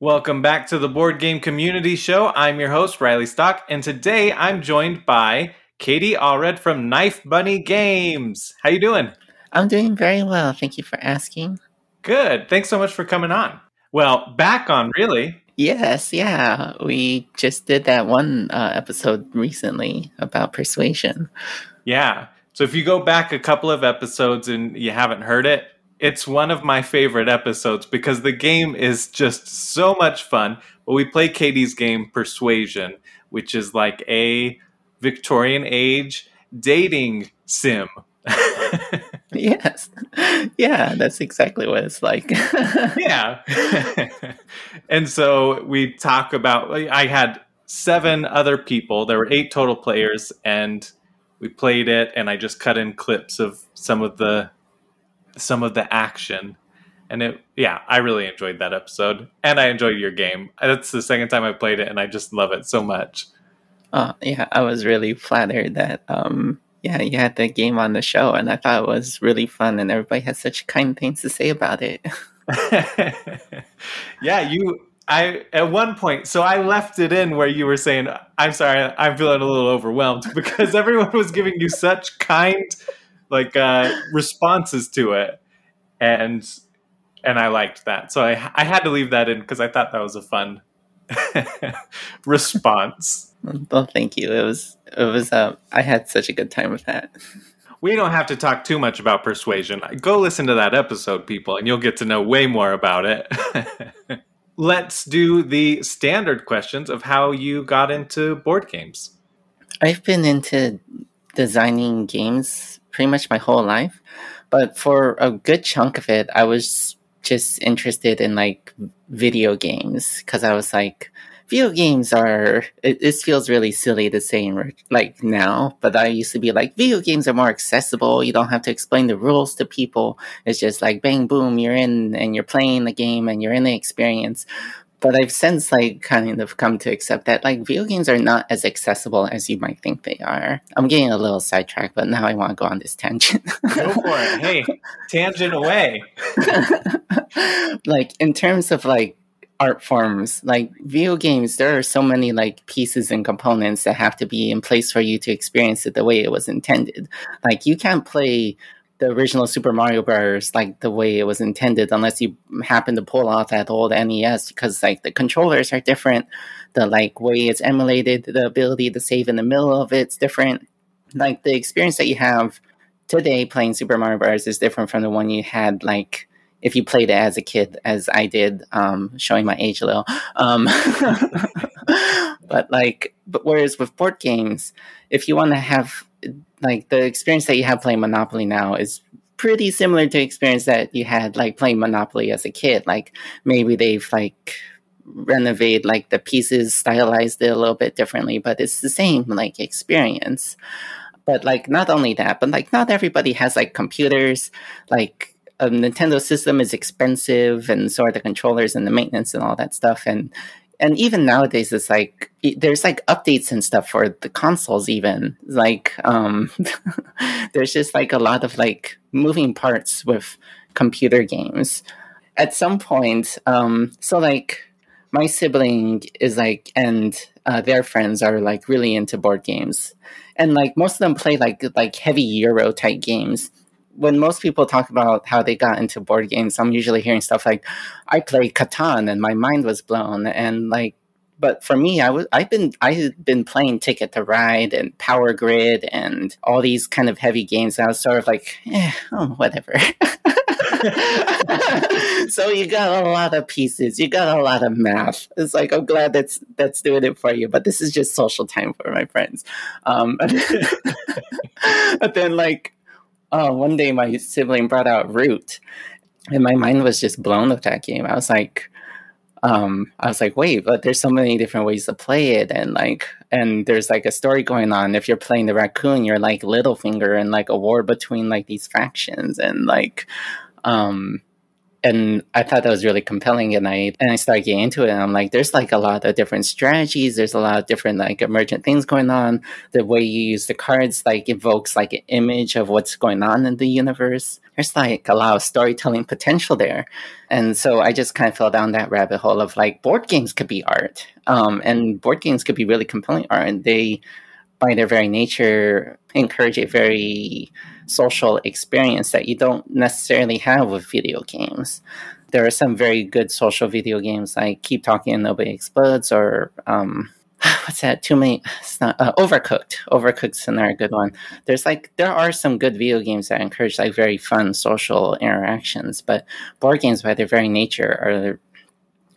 Welcome back to the Board Game Community Show. I'm your host, Riley Stock, and today I'm joined by Katie Allred from Knife Bunny Games. How you doing? I'm doing very well. Thank you for asking. Good. Thanks so much for coming on. Well, back on really. Yes, yeah. We just did that one uh, episode recently about persuasion. Yeah. So if you go back a couple of episodes and you haven't heard it, it's one of my favorite episodes because the game is just so much fun. But we play Katie's game Persuasion, which is like a Victorian age dating sim. yes. Yeah, that's exactly what it's like. yeah. and so we talk about I had seven other people. There were eight total players and we played it and I just cut in clips of some of the some of the action. And it yeah, I really enjoyed that episode. And I enjoyed your game. That's the second time I played it and I just love it so much. Oh yeah, I was really flattered that um yeah, you had the game on the show and I thought it was really fun and everybody had such kind things to say about it. yeah, you I at one point, so I left it in where you were saying, "I'm sorry, I'm feeling a little overwhelmed," because everyone was giving you such kind, like uh, responses to it, and and I liked that, so I I had to leave that in because I thought that was a fun response. Well, thank you. It was it was. Uh, I had such a good time with that. We don't have to talk too much about persuasion. Go listen to that episode, people, and you'll get to know way more about it. let's do the standard questions of how you got into board games. I've been into designing games pretty much my whole life, but for a good chunk of it, I was just interested in like video games because I was like, video games are it, this feels really silly to say in, like now but i used to be like video games are more accessible. You don't have to explain the rules to people. It's just like bang boom you're in and you're playing the game and you're in the experience but I've since like kind of come to accept that like video games are not as accessible as you might think they are. I'm getting a little sidetracked, but now I want to go on this tangent. go for it. Hey, tangent away. like in terms of like art forms like video games there are so many like pieces and components that have to be in place for you to experience it the way it was intended like you can't play the original super mario bros like the way it was intended unless you happen to pull out that old nes because like the controllers are different the like way it's emulated the ability to save in the middle of it's different like the experience that you have today playing super mario bros is different from the one you had like if you played it as a kid, as I did, um, showing my age a little. Um, but like, but whereas with board games, if you want to have like the experience that you have playing Monopoly now is pretty similar to experience that you had like playing Monopoly as a kid. Like maybe they've like renovate like the pieces, stylized it a little bit differently, but it's the same like experience. But like not only that, but like not everybody has like computers, like a Nintendo system is expensive, and so are the controllers and the maintenance and all that stuff. And and even nowadays, it's like there's like updates and stuff for the consoles. Even like um, there's just like a lot of like moving parts with computer games. At some point, um, so like my sibling is like, and uh, their friends are like really into board games, and like most of them play like like heavy Euro type games when most people talk about how they got into board games, I'm usually hearing stuff like, "I played Catan and my mind was blown," and like, but for me, I was I've been I've been playing Ticket to Ride and Power Grid and all these kind of heavy games. And I was sort of like, eh, oh, whatever. so you got a lot of pieces. You got a lot of math. It's like I'm glad that's that's doing it for you, but this is just social time for my friends. Um, but then like oh, one day my sibling brought out Root, and my mind was just blown with that game. I was like, um, I was like, wait, but there's so many different ways to play it, and like, and there's like a story going on. If you're playing the raccoon, you're like Littlefinger, and like a war between like these factions, and like, um, and I thought that was really compelling. And I and I started getting into it. And I'm like, there's like a lot of different strategies. There's a lot of different like emergent things going on. The way you use the cards like evokes like an image of what's going on in the universe. There's like a lot of storytelling potential there. And so I just kind of fell down that rabbit hole of like board games could be art. Um, and board games could be really compelling art. And they, by their very nature, encourage a very social experience that you don't necessarily have with video games. There are some very good social video games like Keep Talking and Nobody Explodes or um, what's that? Too many. It's not uh, Overcooked. Overcooked's another good one. There's like there are some good video games that encourage like very fun social interactions, but board games by their very nature are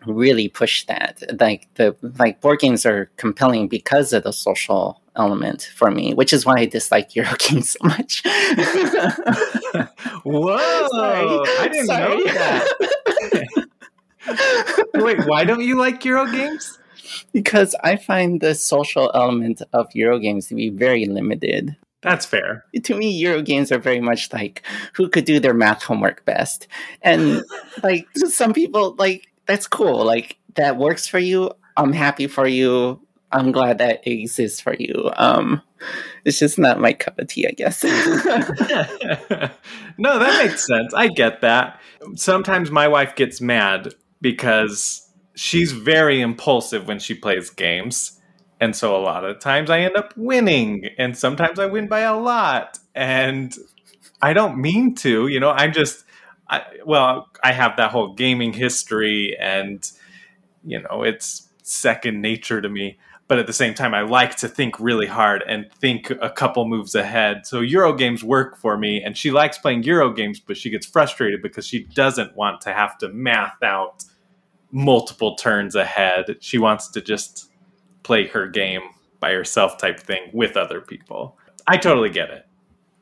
really push that. Like the like board games are compelling because of the social element for me, which is why I dislike Euro games so much. Whoa! Sorry. I didn't Sorry. know that. Wait, why don't you like Euro games? Because I find the social element of Euro games to be very limited. That's fair. To me, Euro games are very much like who could do their math homework best. And like some people like that's cool. Like that works for you. I'm happy for you. I'm glad that exists for you. Um, it's just not my cup of tea, I guess. no, that makes sense. I get that. Sometimes my wife gets mad because she's very impulsive when she plays games. And so a lot of times I end up winning, and sometimes I win by a lot. And I don't mean to, you know, I'm just, I, well, I have that whole gaming history, and, you know, it's second nature to me. But at the same time i like to think really hard and think a couple moves ahead. So euro games work for me and she likes playing euro games but she gets frustrated because she doesn't want to have to math out multiple turns ahead. She wants to just play her game by herself type thing with other people. I totally get it.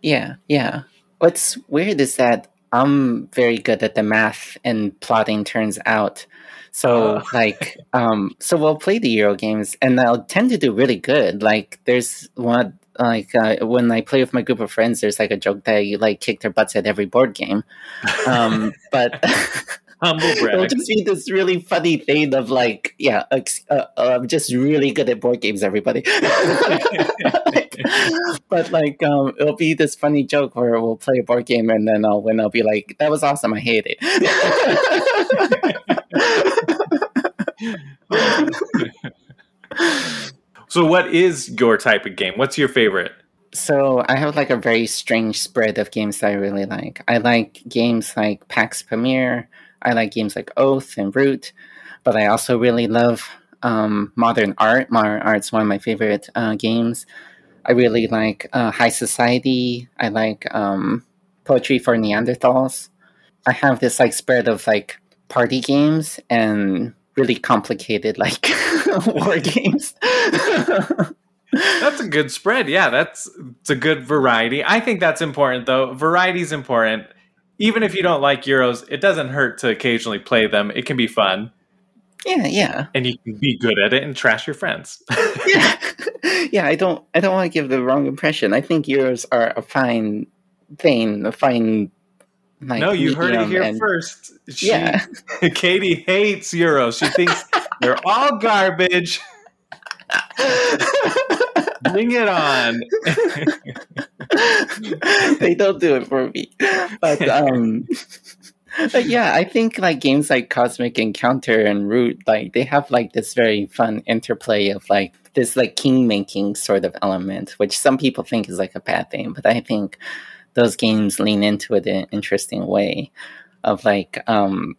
Yeah yeah. What's weird is that i'm very good at the math and plotting turns out so uh. like, um, so we'll play the Euro games, and I'll tend to do really good. Like, there's one like uh, when I play with my group of friends, there's like a joke that you like kick their butts at every board game. Um, but humble brag. It'll just be this really funny thing of like, yeah, uh, uh, I'm just really good at board games, everybody. but like, um, it'll be this funny joke where we'll play a board game and then I'll win. I'll be like, that was awesome. I hate it. so, what is your type of game? What's your favorite? So, I have like a very strange spread of games that I really like. I like games like Pax Pamir. I like games like Oath and Root, but I also really love um, modern art. Modern art's one of my favorite uh, games. I really like uh, High Society. I like um, Poetry for Neanderthals. I have this like spread of like party games and really complicated like war games. that's a good spread. Yeah, that's it's a good variety. I think that's important though. Variety is important even if you don't like Euros, it doesn't hurt to occasionally play them. It can be fun. Yeah, yeah. And you can be good at it and trash your friends. yeah. Yeah, I don't I don't want to give the wrong impression. I think Euros are a fine thing, a fine like, no, you heard it here and, first. She, yeah. Katie hates Euros. She thinks they're all garbage. Bring it on. they don't do it for me. But um but yeah, I think like games like Cosmic Encounter and Root, like they have like this very fun interplay of like this like king making sort of element, which some people think is like a bad thing, but I think those games lean into it in an interesting way of like um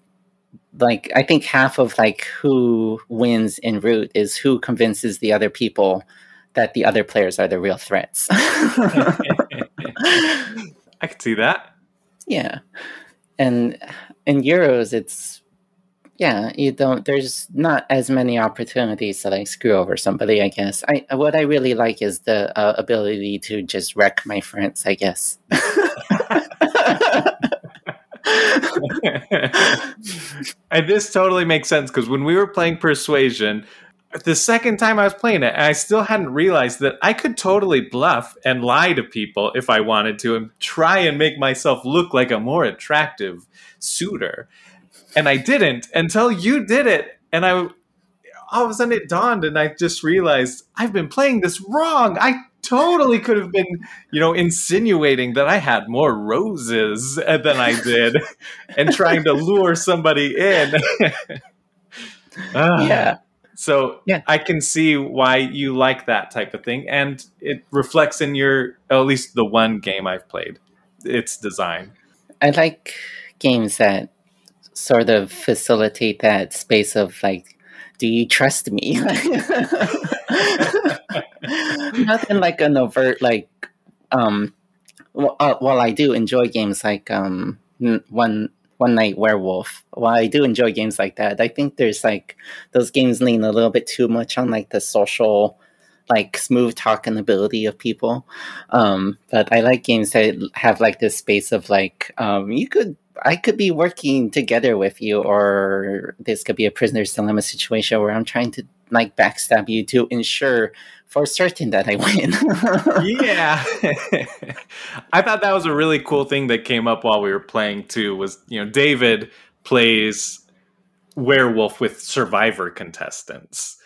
like I think half of like who wins in Root is who convinces the other people that the other players are the real threats. I could see that. Yeah. And in Euros, it's, yeah, you don't, there's not as many opportunities to like screw over somebody, I guess. I, what I really like is the uh, ability to just wreck my friends, I guess. and this totally makes sense because when we were playing Persuasion, the second time I was playing it, I still hadn't realized that I could totally bluff and lie to people if I wanted to and try and make myself look like a more attractive suitor. and I didn't until you did it, and I all of a sudden it dawned, and I just realized I've been playing this wrong. I totally could have been, you know, insinuating that I had more roses than I did, and trying to lure somebody in. uh, yeah. So yeah. I can see why you like that type of thing, and it reflects in your at least the one game I've played. Its design. I like games that sort of facilitate that space of like do you trust me? Nothing like an overt like um well, uh, while I do enjoy games like um one one night werewolf. While I do enjoy games like that I think there's like those games lean a little bit too much on like the social like smooth talking ability of people. Um but I like games that have like this space of like um you could I could be working together with you, or this could be a prisoner's dilemma situation where I'm trying to like backstab you to ensure for certain that I win. yeah. I thought that was a really cool thing that came up while we were playing too was, you know, David plays werewolf with survivor contestants.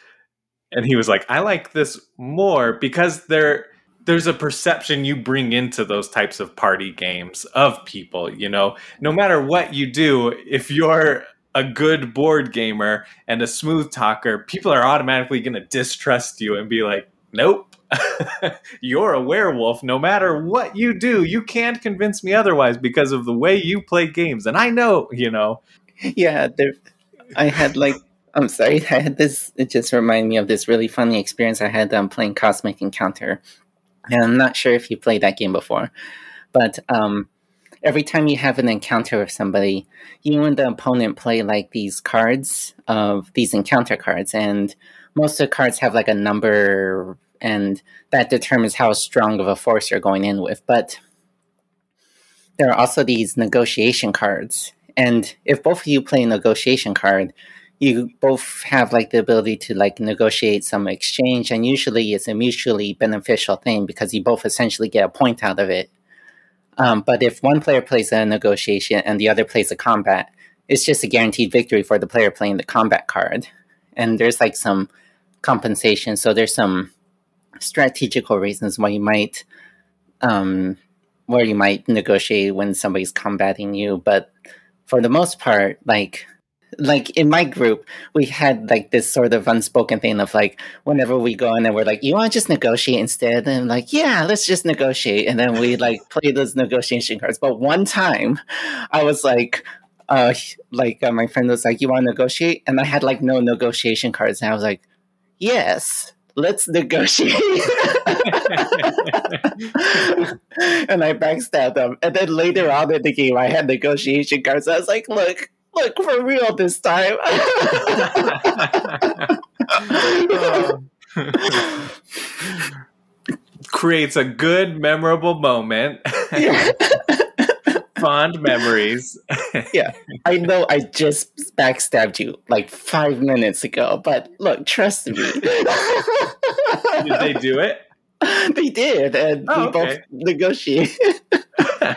And he was like, I like this more because they're there's a perception you bring into those types of party games of people you know no matter what you do if you're a good board gamer and a smooth talker people are automatically going to distrust you and be like nope. You're a werewolf. No matter what you do you can't convince me otherwise because of the way you play games. And i know you know. Yeah there i had like i'm sorry i had this it just reminded me of this really funny experience i had um, playing cosmic encounter. And I'm not sure if you played that game before, but um, every time you have an encounter with somebody, you and the opponent play like these cards of these encounter cards, and most of the cards have like a number, and that determines how strong of a force you're going in with. But there are also these negotiation cards, and if both of you play a negotiation card, you both have like the ability to like negotiate some exchange and usually it's a mutually beneficial thing because you both essentially get a point out of it. Um, but if one player plays a negotiation and the other plays a combat it's just a guaranteed victory for the player playing the combat card. And there's like some compensation. So there's some strategical reasons why you might um, where you might negotiate when somebody's combating you but for the most part like like in my group, we had like this sort of unspoken thing of like whenever we go in and we're like, you want to just negotiate instead? And I'm like, yeah, let's just negotiate. And then we like play those negotiation cards. But one time I was like, uh, like uh, my friend was like, you want to negotiate? And I had like no negotiation cards. And I was like, yes, let's negotiate. and I backstabbed them. And then later on in the game, I had negotiation cards. I was like, look, look for real this time. Creates a good, memorable moment. Fond memories. yeah. I know I just backstabbed you like five minutes ago, but look, trust me. did they do it? They did, and oh, we okay. both negotiated. oh,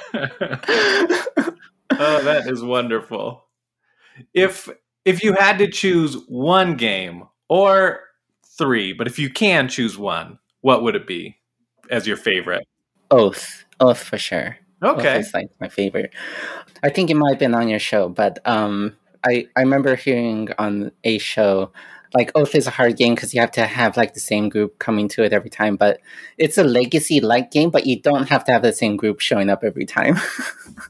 that is wonderful if if you had to choose one game or three, but if you can choose one, what would it be as your favorite? Oath, Oath for sure. Okay, is like my favorite. I think it might have been on your show, but um, I I remember hearing on a show like Oath is a hard game because you have to have like the same group coming to it every time. But it's a legacy like game, but you don't have to have the same group showing up every time.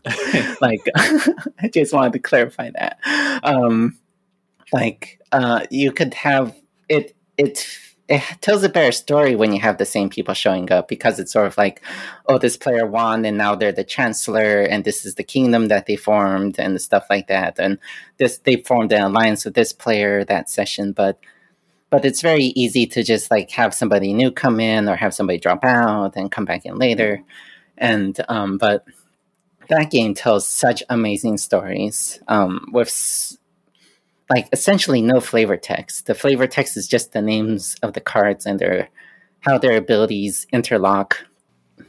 like I just wanted to clarify that. Um, like uh, you could have it. It it tells a better story when you have the same people showing up because it's sort of like, oh, this player won and now they're the chancellor and this is the kingdom that they formed and stuff like that. And this they formed an alliance with this player that session, but but it's very easy to just like have somebody new come in or have somebody drop out and come back in later. And um, but that game tells such amazing stories um, with like essentially no flavor text. The flavor text is just the names of the cards and their how their abilities interlock.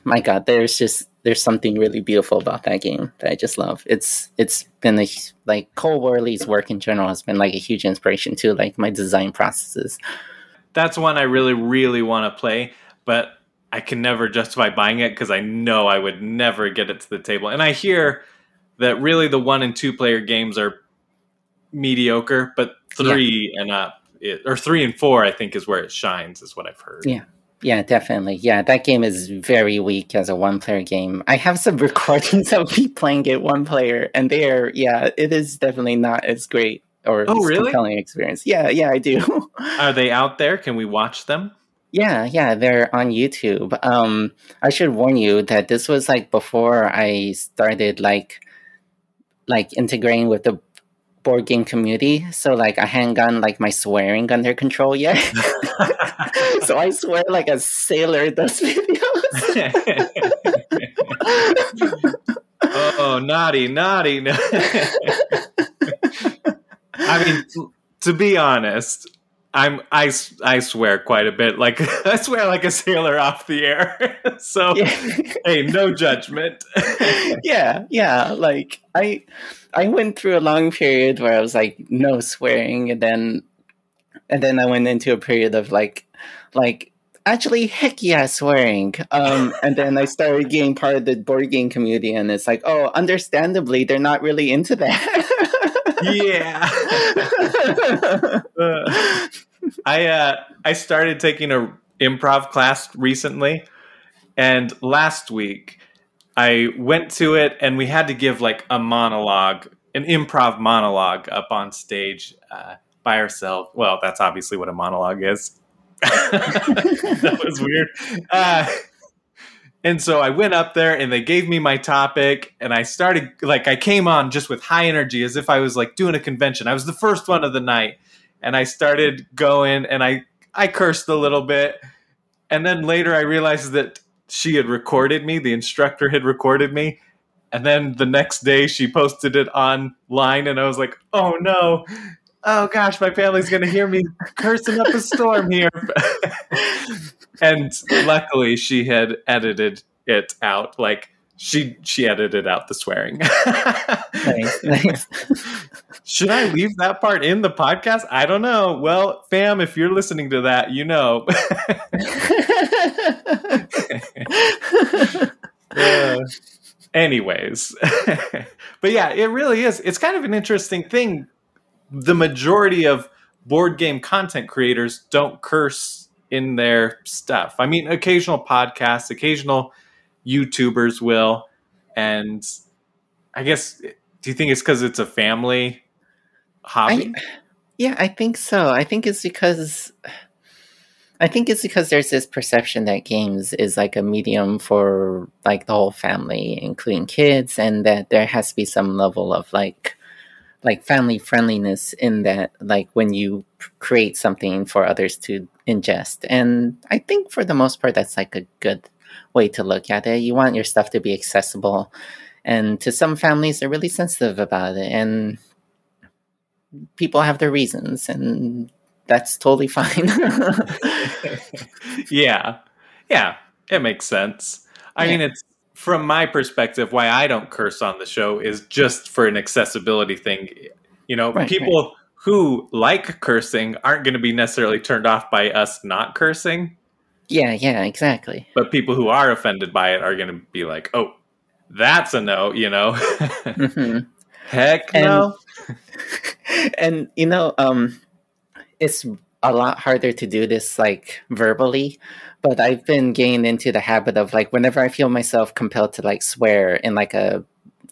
My God, there's just there's something really beautiful about that game that I just love. It's it's been a like Cole Wehrle's work in general has been like a huge inspiration to like my design processes. That's one I really really want to play, but I can never justify buying it because I know I would never get it to the table. And I hear that really the one and two player games are mediocre, but three yeah. and up, it, or three and four, I think is where it shines, is what I've heard. Yeah. Yeah, definitely. Yeah, that game is very weak as a one player game. I have some recordings of me playing it one player, and they are, yeah, it is definitely not as great or oh, really? compelling experience. Yeah, yeah, I do. are they out there? Can we watch them? Yeah, yeah, they're on YouTube. Um, I should warn you that this was like before I started like like integrating with the board game community. So like I hadn't gotten like my swearing under control yet. so I swear like a sailor does videos. oh, naughty, naughty. I mean, to be honest, I'm I, I swear quite a bit. Like I swear like a sailor off the air. so yeah. hey, no judgment. yeah, yeah. Like I I went through a long period where I was like no swearing and then and then I went into a period of like like actually heck yeah swearing. Um and then i started getting part of the board game community and it's like oh understandably they're not really into that. Yeah. Uh, I uh, I started taking a improv class recently, and last week I went to it, and we had to give like a monologue, an improv monologue up on stage uh, by ourselves. Well, that's obviously what a monologue is. that was weird. Uh, and so I went up there and they gave me my topic and I started like I came on just with high energy as if I was like doing a convention. I was the first one of the night and I started going and I I cursed a little bit. And then later I realized that she had recorded me, the instructor had recorded me. And then the next day she posted it online and I was like, "Oh no. Oh gosh, my family's going to hear me cursing up a storm here." and luckily she had edited it out like she she edited out the swearing. nice, nice. Should I leave that part in the podcast? I don't know. Well, fam, if you're listening to that, you know. uh, anyways, but yeah, it really is. It's kind of an interesting thing. The majority of board game content creators don't curse in their stuff. I mean, occasional podcasts, occasional YouTubers will. And I guess, do you think it's because it's a family hobby? I, yeah, I think so. I think it's because. I think it's because there's this perception that games is like a medium for like the whole family, including kids, and that there has to be some level of like like family friendliness in that like when you create something for others to ingest. And I think for the most part that's like a good way to look at it. You want your stuff to be accessible. And to some families, they're really sensitive about it. And people have their reasons, and that's totally fine. yeah. Yeah. It makes sense. I yeah. mean, it's from my perspective, why I don't curse on the show is just for an accessibility thing. You know, right, people right. who like cursing aren't going to be necessarily turned off by us not cursing. Yeah, yeah, exactly. But people who are offended by it are going to be like, "Oh, that's a no," you know. mm-hmm. Heck and, no. and you know, um, it's a lot harder to do this like verbally, but I've been getting into the habit of like whenever I feel myself compelled to like swear in like a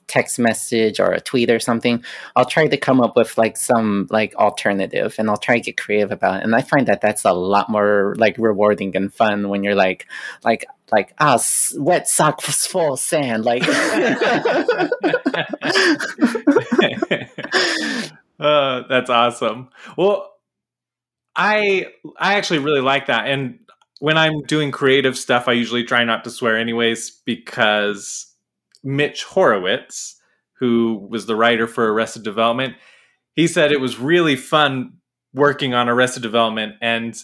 text message or a tweet or something, I'll try to come up with like some like alternative and I'll try to get creative about it. And I find that that's a lot more like rewarding and fun when you're like, like, like, ah, wet socks full of sand. Like, uh, that's awesome. Well, I, I actually really like that. And when I'm doing creative stuff, I usually try not to swear anyways because Mitch Hurwitz, who was the writer for Arrested Development, he said it was really fun working on Arrested Development and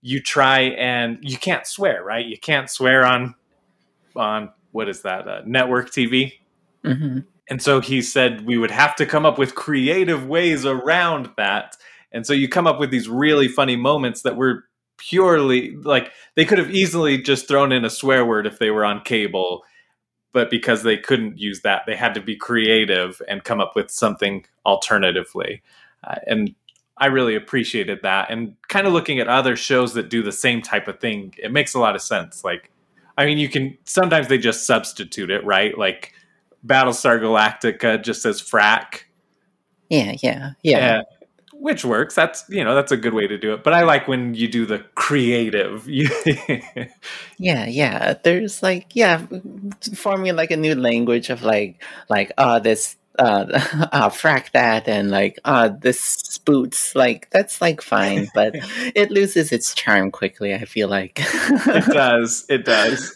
you try and you can't swear, right? You can't swear on on what is that uh, network TV. hmm And so he said we would have to come up with creative ways around that. And so you come up with these really funny moments that were purely like they could have easily just thrown in a swear word if they were on cable, but because they couldn't use that, they had to be creative and come up with something alternatively. Uh, and I really appreciated that. And kind of looking at other shows that do the same type of thing, it makes a lot of sense. Like, I mean, you can sometimes they just substitute it, right? Like Battlestar Galactica just says frack. Yeah, yeah, yeah. Yeah. Which works. That's you know that's a good way to do it. But I like when you do the creative. Yeah, yeah. There's like yeah, forming like a new language of like like uh this uh uh frack that and like uh this boots like that's like fine, but it loses its charm quickly, I feel like. it does. It does.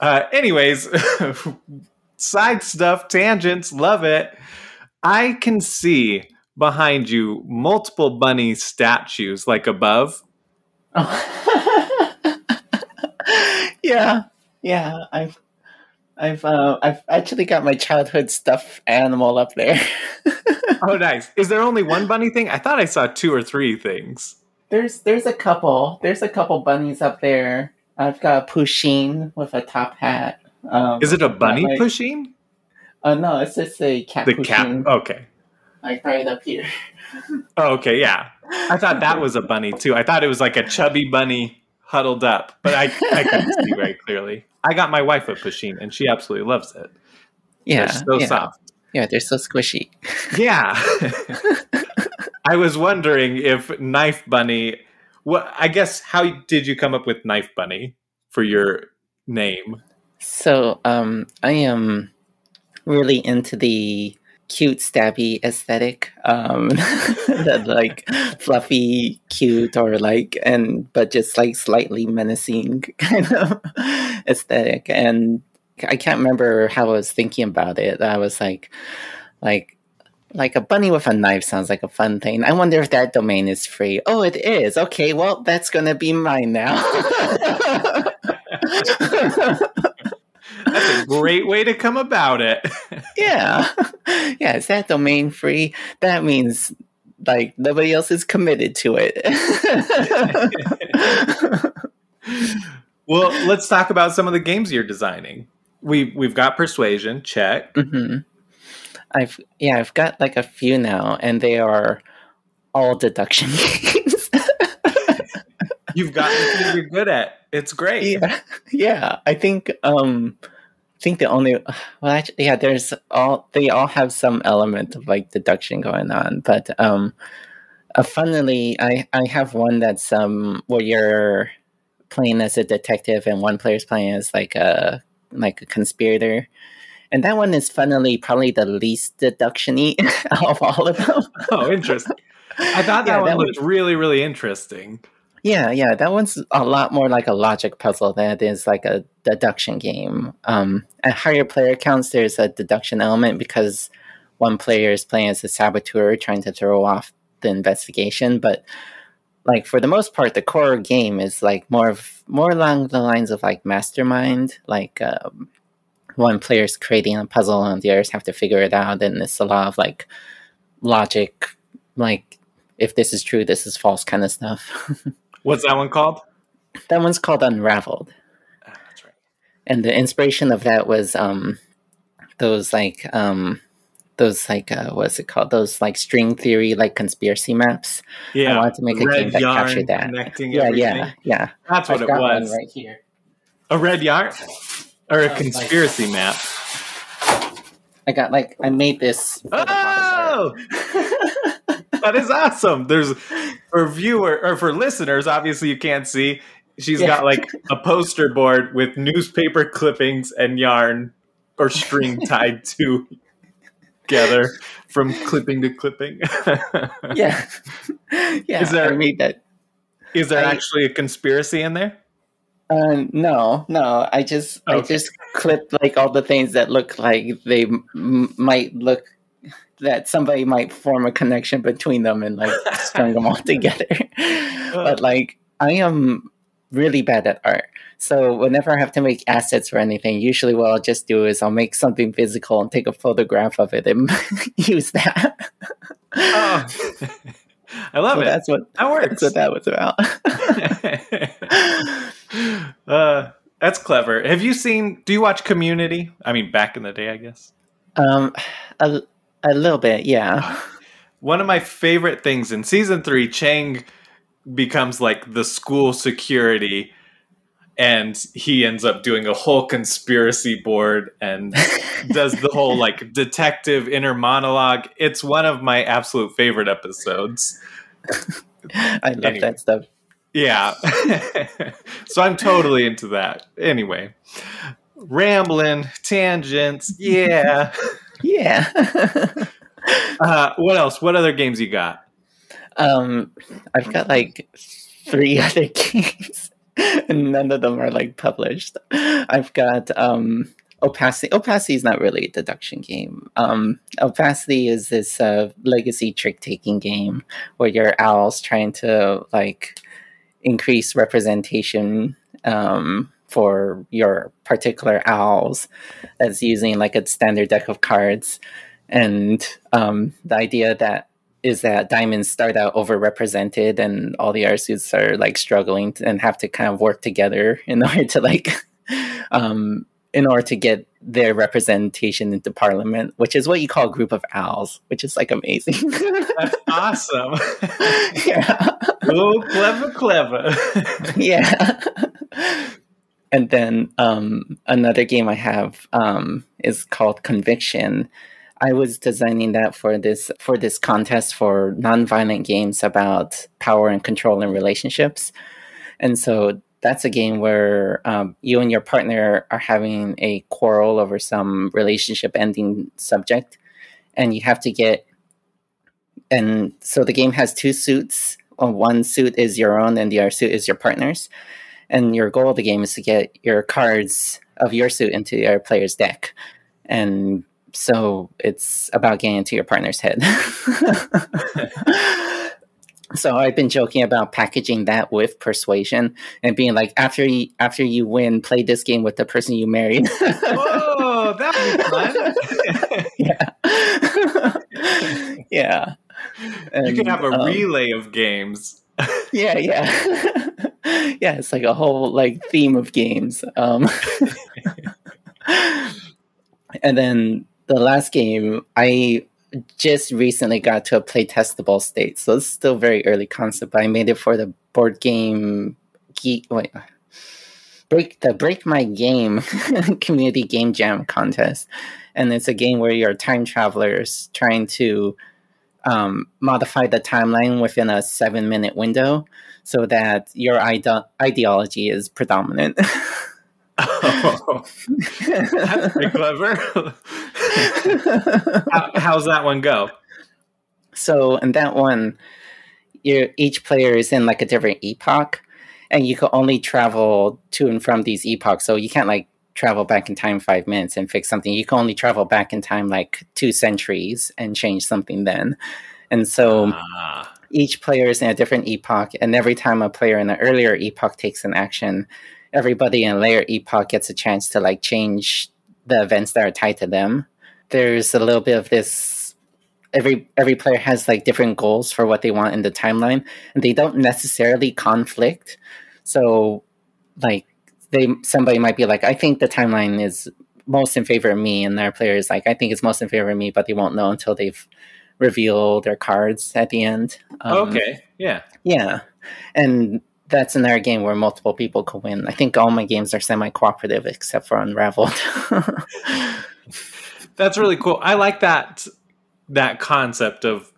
uh, anyways, side stuff, tangents, love it. I can see behind you multiple bunny statues, like above. yeah, yeah. I've I've uh, I've actually got my childhood stuffed animal up there. Oh, nice. Is there only one bunny thing? I thought I saw two or three things. There's there's a couple. There's a couple bunnies up there. I've got a Pusheen with a top hat. Um, Is it a bunny like- Pusheen? Uh, no, it's just a cat The Pusheen. cat. Okay. Like right up here. Oh, okay. Yeah. I thought that was a bunny too. I thought it was like a chubby bunny huddled up, but I, I couldn't see very clearly. I got my wife a Pusheen, and she absolutely loves it. Yeah, They're so yeah, soft. yeah. They're so squishy. Yeah. I was wondering if Knife Bunny. What I guess how did you come up with Knife Bunny for your name? So, um, I am really into the cute, stabby aesthetic. Um, that like fluffy, cute, or like, and but just like slightly menacing kind of aesthetic. And I can't remember how I was thinking about it. I was like, like. Like a bunny with a knife sounds like a fun thing. I wonder if that domain is free. Oh, it is. Okay, well, that's gonna be mine now. That's a great way to come about it. yeah yeah is that domain free that means like nobody else is committed to it well, let's talk about some of the games you're designing. We we've got Persuasion, check. hmm i've yeah i've got like a few now and they are all deduction games You've got the you're good at. It's great. yeah yeah i think um think the only well actually yeah there's all they all have some element of like deduction going on but um uh, funnily i i have one that's um where you're playing as a detective and one player's playing as like a like a conspirator and that one is funnily probably the least deduction-y of all of them Oh, interesting. I thought that Yeah, one that looked really, really interesting. Yeah, yeah, that one's a lot more like a logic puzzle than it is like a deduction game. Um, at higher player counts, there's a deduction element because one player is playing as a saboteur trying to throw off the investigation. But like for the most part, the core game is like more of more along the lines of like mastermind. Like um, one player's creating a puzzle and the others have to figure it out, and it's a lot of like logic, like if this is true, this is false kind of stuff. What's that one called? That one's called Unraveled. Ah, that's right. And the inspiration of that was um those like um those like uh what's it called? Those like string theory like conspiracy maps. Yeah, I wanted to make a game that captured that. Yeah, everything. yeah, yeah. That's what I've it got one was. right here. A red yarn or a Um, conspiracy map. I got like I made this. Oh. that is awesome. There's for viewer or for listeners, obviously you can't see. She's Yeah. got like a poster board with newspaper clippings and yarn or string tied to together from clipping to clipping. yeah, yeah. Is there- I made that. Is there I- actually a conspiracy in there? Uh, no, no. I just I just clipped like all the things that look like they m- might look that somebody might form a connection between them and like string them all together. but like I am really bad at art. So whenever I have to make assets or anything, usually what I'll just do is I'll make something physical and take a photograph of it and use that. oh. I love so it. That's what that works. That's what that was about. uh, that's clever. Have you seen? Do you watch Community? I mean, back in the day, I guess. Um, a, a little bit, yeah. One of my favorite things in season three, Chang becomes like the school security and he ends up doing a whole conspiracy board and does the whole like detective inner monologue. It's one of my absolute favorite episodes. I love anyway. that stuff. Yeah. so I'm totally into that. Anyway, rambling, tangents. Yeah. Yeah. uh, what else? What other games you got? Um, I've got like three other games, and none of them are like published. I've got um, Opacity. Opacity is not really a deduction game. Um, Opacity is this uh, legacy trick taking game where you're owls trying to like increase representation um, for your particular owls that's using like a standard deck of cards. And um, the idea that is that diamonds start out overrepresented and all the other suits are like struggling and have to kind of work together in order to like um in order to get their representation into parliament which is what you call a group of owls which is like amazing. That's awesome. Yeah. Oh clever clever. Yeah and then um another game i have um is called conviction I was designing that for this for this contest for nonviolent games about power and control and relationships, and so that's a game where um, you and your partner are having a quarrel over some relationship ending subject, and you have to get. And so the game has two suits. One suit is your own, and the other suit is your partner's. And your goal of the game is to get your cards of your suit into your player's deck, and so it's about getting into your partner's head. so I've been joking about packaging that with persuasion and being like, after you after you win, play this game with the person you married. That'd be fun. yeah, yeah. And, you can have a um, relay of games. yeah, yeah, yeah. It's like a whole like theme of games. Um, and then the last game, I just recently got to a play testable state, so it's still very early concept. But I made it for the board game geek. Wait, break the break my game community game jam contest, and it's a game where you're time travelers trying to um, modify the timeline within a seven minute window so that your ide- ideology is predominant. Oh, that's pretty clever. How, how's that one go? So, in that one, each player is in like a different epoch, and you can only travel to and from these epochs. So you can't like travel back in time five minutes and fix something. You can only travel back in time like two centuries and change something then. And so ah. each player is in a different epoch, and every time a player in an earlier epoch takes an action, everybody in layer epoch gets a chance to like change the events that are tied to them. There's a little bit of this every every player has like different goals for what they want in the timeline and they don't necessarily conflict. So like they somebody might be like, I think the timeline is most in favor of me, and their player is like, I think it's most in favor of me, but they won't know until they've revealed their cards at the end. Um, okay. Yeah. Yeah. And that's another game where multiple people could win. I think all my games are semi cooperative except for Unraveled. that's really cool. I like that that concept of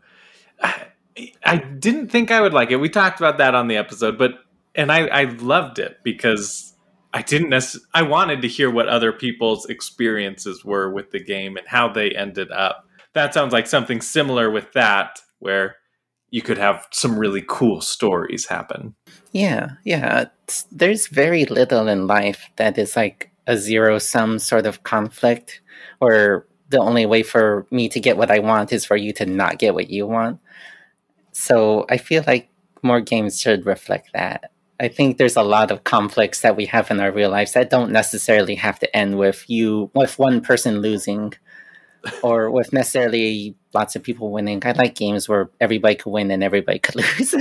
I didn't think I would like it. We talked about that on the episode, but and I, I loved it because I didn't necessarily, I wanted to hear what other people's experiences were with the game and how they ended up. That sounds like something similar with that, where you could have some really cool stories happen. Yeah, yeah. There's very little in life that is like a zero sum sort of conflict, or the only way for me to get what I want is for you to not get what you want. So I feel like more games should reflect that. I think there's a lot of conflicts that we have in our real lives that don't necessarily have to end with you with one person losing or with necessarily lots of people winning. I like games where everybody could win and everybody could lose.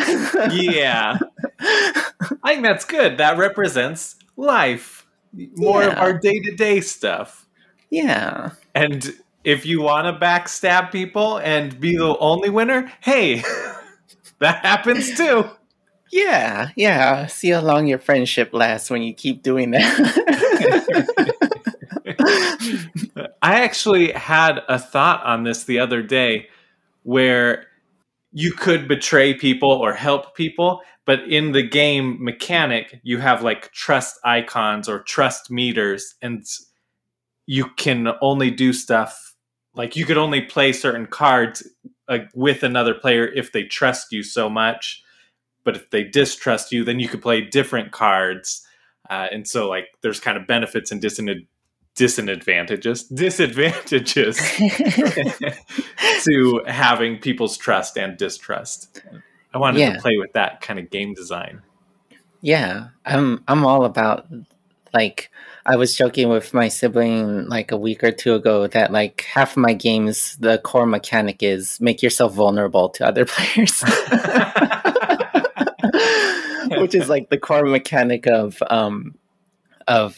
yeah. I think that's good. That represents life. More yeah. of our day-to-day stuff. Yeah. And if you want to backstab people and be the only winner, hey, that happens too. Yeah, yeah. See how long your friendship lasts when you keep doing that. I actually had a thought on this the other day where you could betray people or help people, but in the game mechanic, you have like trust icons or trust meters, and you can only do stuff like you could only play certain cards uh, with another player if they trust you so much but if they distrust you, then you could play different cards. Uh, and so, like, there's kind of benefits and disadvantages, disadvantages, disadvantages to having people's trust and distrust. I wanted yeah. to play with that kind of game design. Yeah, I'm I'm all about like I was joking with my sibling like a week or two ago that like half of my games the core mechanic is make yourself vulnerable to other players which is like the core mechanic of um, of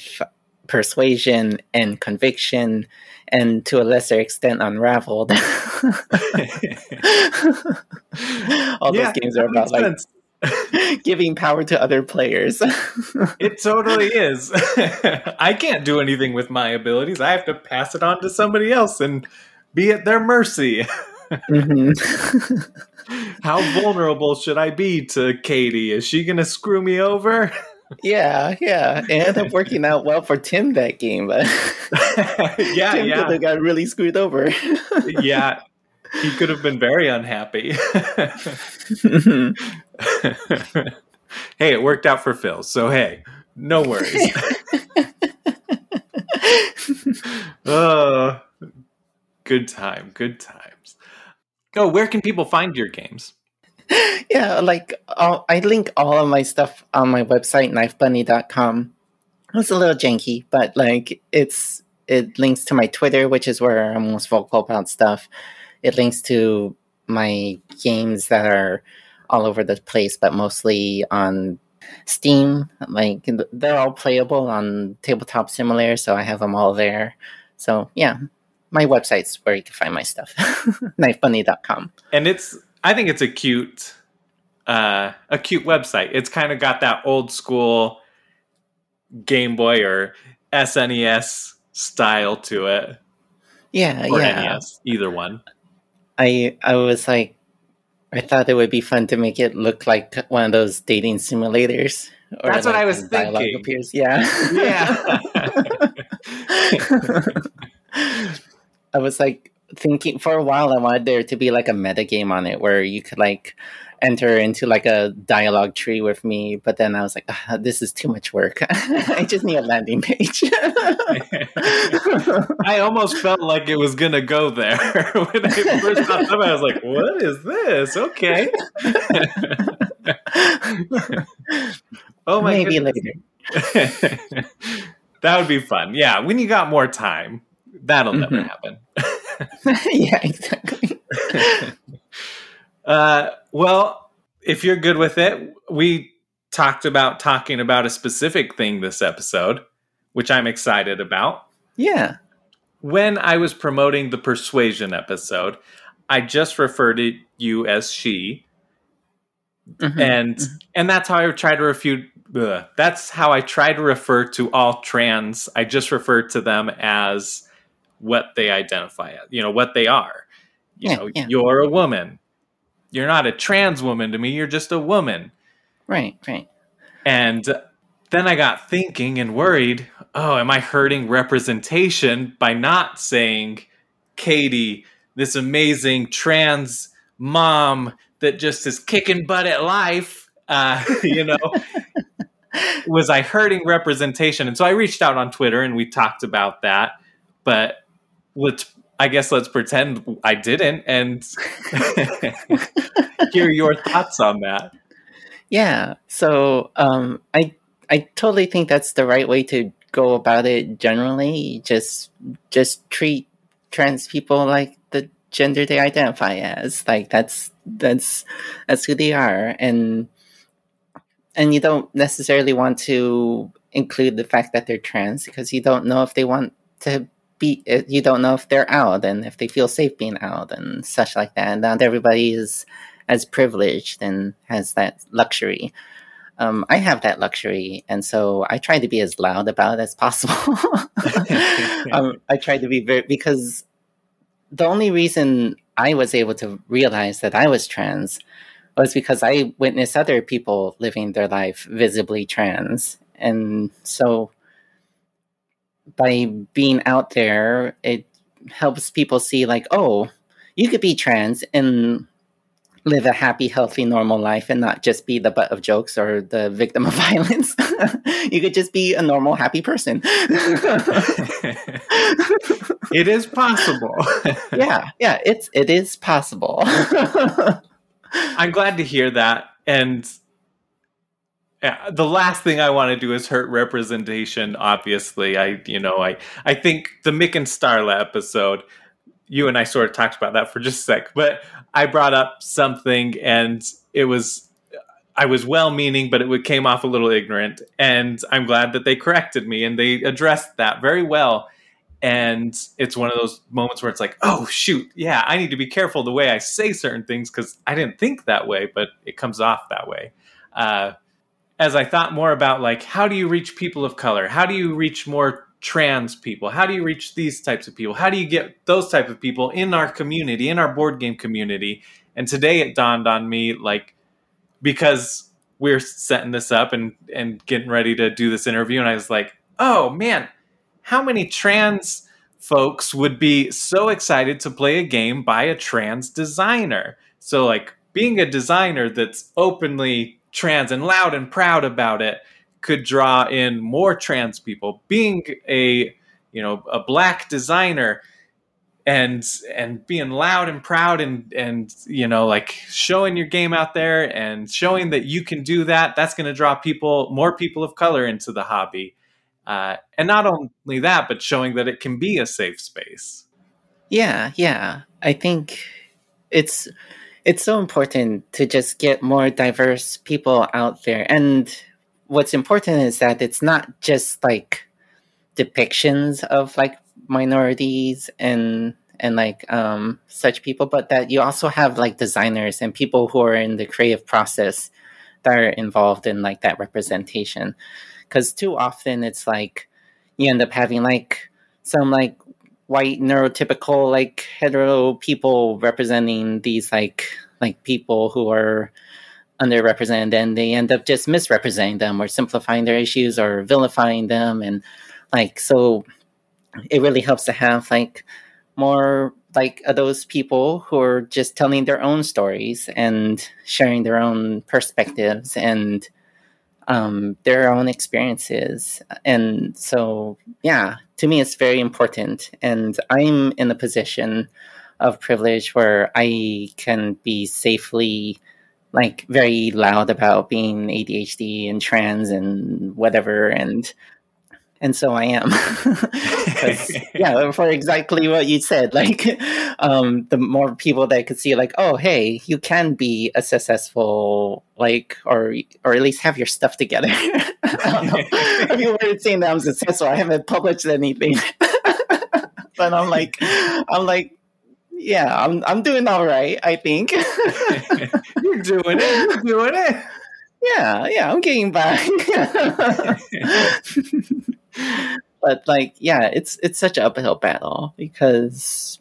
persuasion and conviction, and to a lesser extent, unraveled. All those games are about like giving power to other players. it totally is. I can't do anything with my abilities. I have to pass it on to somebody else and be at their mercy. Mm-hmm. How vulnerable should I be to Katie? Is she going to screw me over? yeah, yeah. It ended up working out well for Tim that game, but yeah, Tim yeah. could have got really screwed over. yeah, he could have been very unhappy. hey, it worked out for Phil, so hey, no worries. oh, good time, good time. Oh, where can people find your games? yeah, like I link all of my stuff on my website, knifebunny.com. It's a little janky, but like it's it links to my Twitter, which is where I'm most vocal about stuff. It links to my games that are all over the place, but mostly on Steam. Like they're all playable on Tabletop Simulator, so I have them all there. So yeah, my website's where you can find my stuff knifebunny.com and it's i think it's a cute uh a cute website. It's kind of got that old school game boy or snes style to it. Yeah or yeah. NES, either one. I i was like i thought it would be fun to make it look like one of those dating simulators that's like what i was thinking. appears. yeah. Yeah I was like thinking for a while I wanted there to be like a meta game on it where you could like enter into like a dialogue tree with me, but then I was like, ah, this is too much work. I just need a landing page. I almost felt like it was gonna go there when I first thought of it. I was like, what is this? Okay. oh my Maybe goodness. later. that would be fun. Yeah, when you got more time. That'll mm-hmm. never happen. yeah, exactly. uh, well, if you're good with it, we talked about talking about a specific thing this episode, which I'm excited about. Yeah. When I was promoting the persuasion episode, I just referred to you as she. Mm-hmm. And mm-hmm. and that's how I try to refute ugh, that's how I try to refer to all trans. I just refer to them as what they identify as, you know, what they are. You yeah, know, yeah. you're a woman. You're not a trans woman to me, you're just a woman. Right, right. And then I got thinking and worried, oh, am I hurting representation by not saying Katie, this amazing trans mom that just is kicking butt at life? Uh, you know, was I hurting representation? And so I reached out on Twitter and we talked about that. But let's I guess let's pretend I didn't and hear your thoughts on that. Yeah. So um, I I totally think that's the right way to go about it. Generally, just just treat trans people like the gender they identify as. Like that's that's that's who they are, and and you don't necessarily want to include the fact that they're trans because you don't know if they want to be you don't know if they're out and if they feel safe being out and such like that and not everybody is as privileged and has that luxury um, I have that luxury, and so I try to be as loud about it as possible. um, I try to be very because the only reason I was able to realize that I was trans was because I witnessed other people living their life visibly trans, and so by being out there, it helps people see like, oh, you could be trans and live a happy, healthy, normal life and not just be the butt of jokes or the victim of violence. you could just be a normal, happy person. it is possible. yeah, yeah, it's it is possible. I'm glad to hear that. And the last thing I want to do is hurt representation. Obviously, I you know I I think the Mick and Starla episode you and I sort of talked about that for just a sec, but I brought up something and it was I was well meaning, but it came off a little ignorant. And I'm glad that they corrected me and they addressed that very well. And it's one of those moments where it's like, oh, shoot, yeah, I need to be careful the way I say certain things because I didn't think that way, but it comes off that way. Uh, as I thought more about like, how do you reach people of color? How do you reach more trans people? How do you reach these types of people? How do you get those type of people in our community, in our board game community? And today it dawned on me like because we're setting this up and and getting ready to do this interview and I was like, "Oh man, how many trans folks would be so excited to play a game by a trans designer?" So like being a designer that's openly trans and loud and proud about it could draw in more trans people. Being a you know a black designer and and being loud and proud and and you know like showing your game out there and showing that you can do that that's going to draw people more people of color into the hobby. Uh, and not only that but showing that it can be a safe space. Yeah yeah. I think it's it's so important to just get more diverse people out there and what's important is that it's not just like depictions of like minorities and and like um, such people, but that you also have like designers and people who are in the creative process that are involved in like that representation. Because too often it's like you end up having like some like white neurotypical like hetero people representing these like like people who are underrepresented and they end up just misrepresenting them or simplifying their issues or vilifying them and like so it really helps to have like more like those people who are just telling their own stories and sharing their own perspectives and um, their own experiences. And so yeah to me it's very important. And i'm in a position of privilege where i can be safely like very loud about being ADHD and trans and whatever. And and so I am. yeah, for exactly what you said. Like, um, the more people that could see, like, oh, hey, you can be a successful, like, or or at least have your stuff together. I don't know. were saying that I'm successful. I haven't published anything, but I'm like, I'm like, yeah, I'm I'm doing all right. I think you're doing it. You're doing it. Yeah, yeah, I'm getting back. But like, yeah, it's it's such an uphill battle because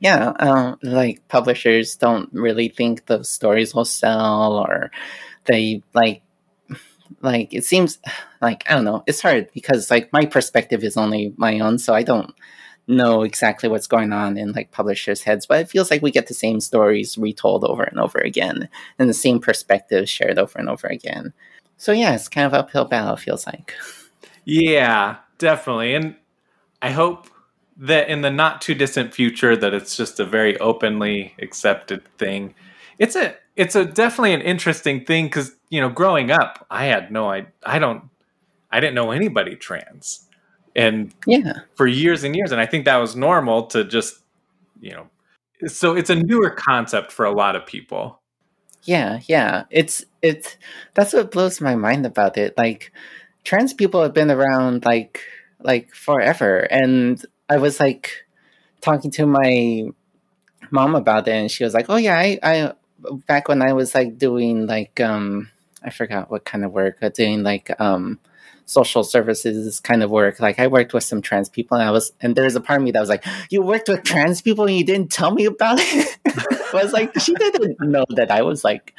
yeah, um, like publishers don't really think those stories will sell, or they like like it seems like I don't know. It's hard because like my perspective is only my own, so I don't know exactly what's going on in like publishers' heads, but it feels like we get the same stories retold over and over again, and the same perspectives shared over and over again. So yeah, it's kind of uphill battle. It feels like. Yeah, definitely, and I hope that in the not too distant future that it's just a very openly accepted thing. It's a it's a definitely an interesting thing because you know, growing up, I had no I I don't I didn't know anybody trans. And yeah, for years and years and I think that was normal to just, you know, so it's a newer concept for a lot of people. Yeah, yeah. It's it's that's what blows my mind about it. Like trans people have been around like like forever. And I was like talking to my mom about it and she was like, "Oh yeah, I I back when I was like doing like um I forgot what kind of work, but doing like um social services kind of work. Like I worked with some trans people and I was and there's a part of me that was like, You worked with trans people and you didn't tell me about it? I was like, she didn't know that I was like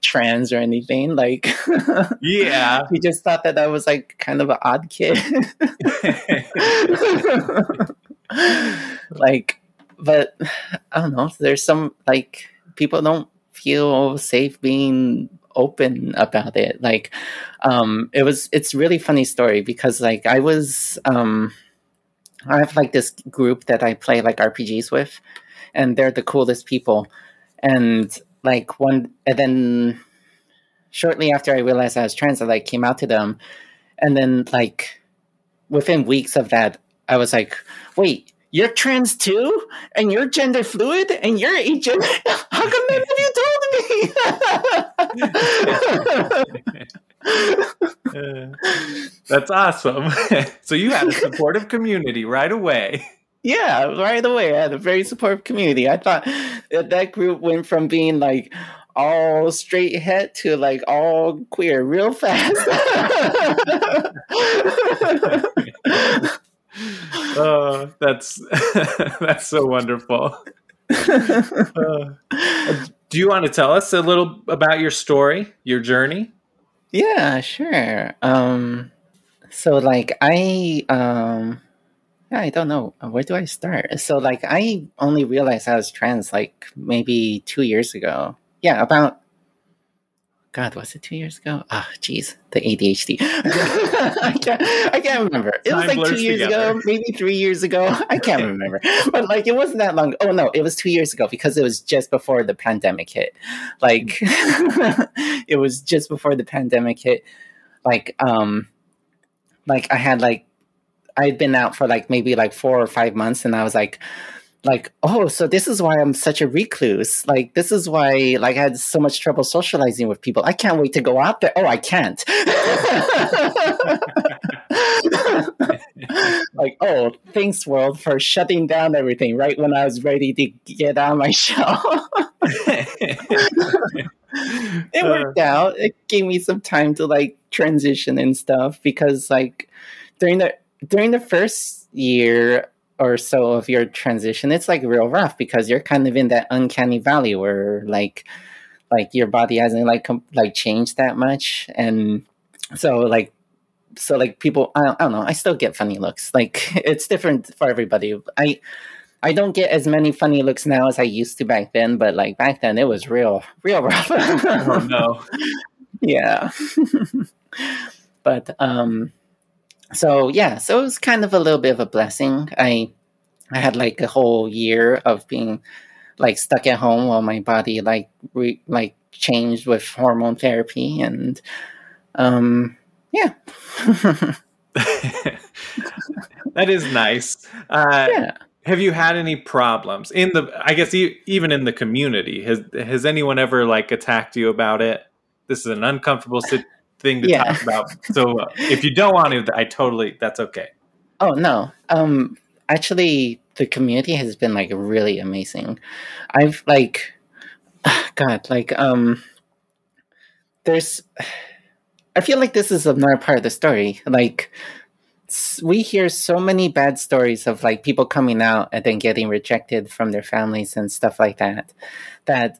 trans or anything. Like Yeah. she just thought that I was like kind of an odd kid. like but I don't know, there's some like people don't feel safe being open about it. Like um it was it's really funny story because like i was um i have like this group that i play like rpgs with and they're the coolest people. And like one and then shortly after i realized i was trans i like came out to them. And then like within weeks of that i was like wait you're trans too, and you're gender fluid, and you're agender. How come none of you told me? that's awesome. so you had a supportive community right away. Yeah, right away. I had a very supportive community. I thought that, that group went from being like all straight head to like all queer real fast oh, that's that's so wonderful. Uh, do you want to tell us a little about your story, your journey? Yeah, sure. Um, so like I um, yeah, I don't know where do I start. So like I only realized I was trans like maybe two years ago. Yeah, about God, was it two years ago? Ah, oh, jeez, the ADHD. I, can't, I can't remember. It was like two years together. ago, maybe three years ago. I can't remember. But like, it wasn't that long. Oh no, it was two years ago because it was just before the pandemic hit. Like, it was just before the pandemic hit. Like, um, like I had like, I'd been out for like maybe like four or five months, and I was like, like oh so this is why i'm such a recluse. Like this is why like i had so much trouble socializing with people. I can't wait to go out there. Oh i can't. Like oh thanks world for shutting down everything right when i was ready to get out my shell. It worked uh. out. It gave me some time to like transition and stuff because like during the during the first year or so of your transition, it's like real rough because you're kind of in that uncanny valley where like like your body hasn't like com- like changed that much, and so like so like people I don't, I don't know I still get funny looks like it's different for everybody. I I don't get as many funny looks now as I used to back then, but like back then it was real real rough. oh no. Yeah. but um so yeah, so it was kind of a little bit of a blessing. I I had like a whole year of being like stuck at home while my body like re- like changed with hormone therapy and um yeah. that is nice. Uh, yeah. Have you had any problems in the? I guess even in the community, has has anyone ever like attacked you about it? This is an uncomfortable situation thing to yeah. talk about. So uh, if you don't want to, I totally that's okay. Oh no. Um actually the community has been like really amazing. I've like god, like um there's I feel like this is another part of the story. Like we hear so many bad stories of like people coming out and then getting rejected from their families and stuff like that that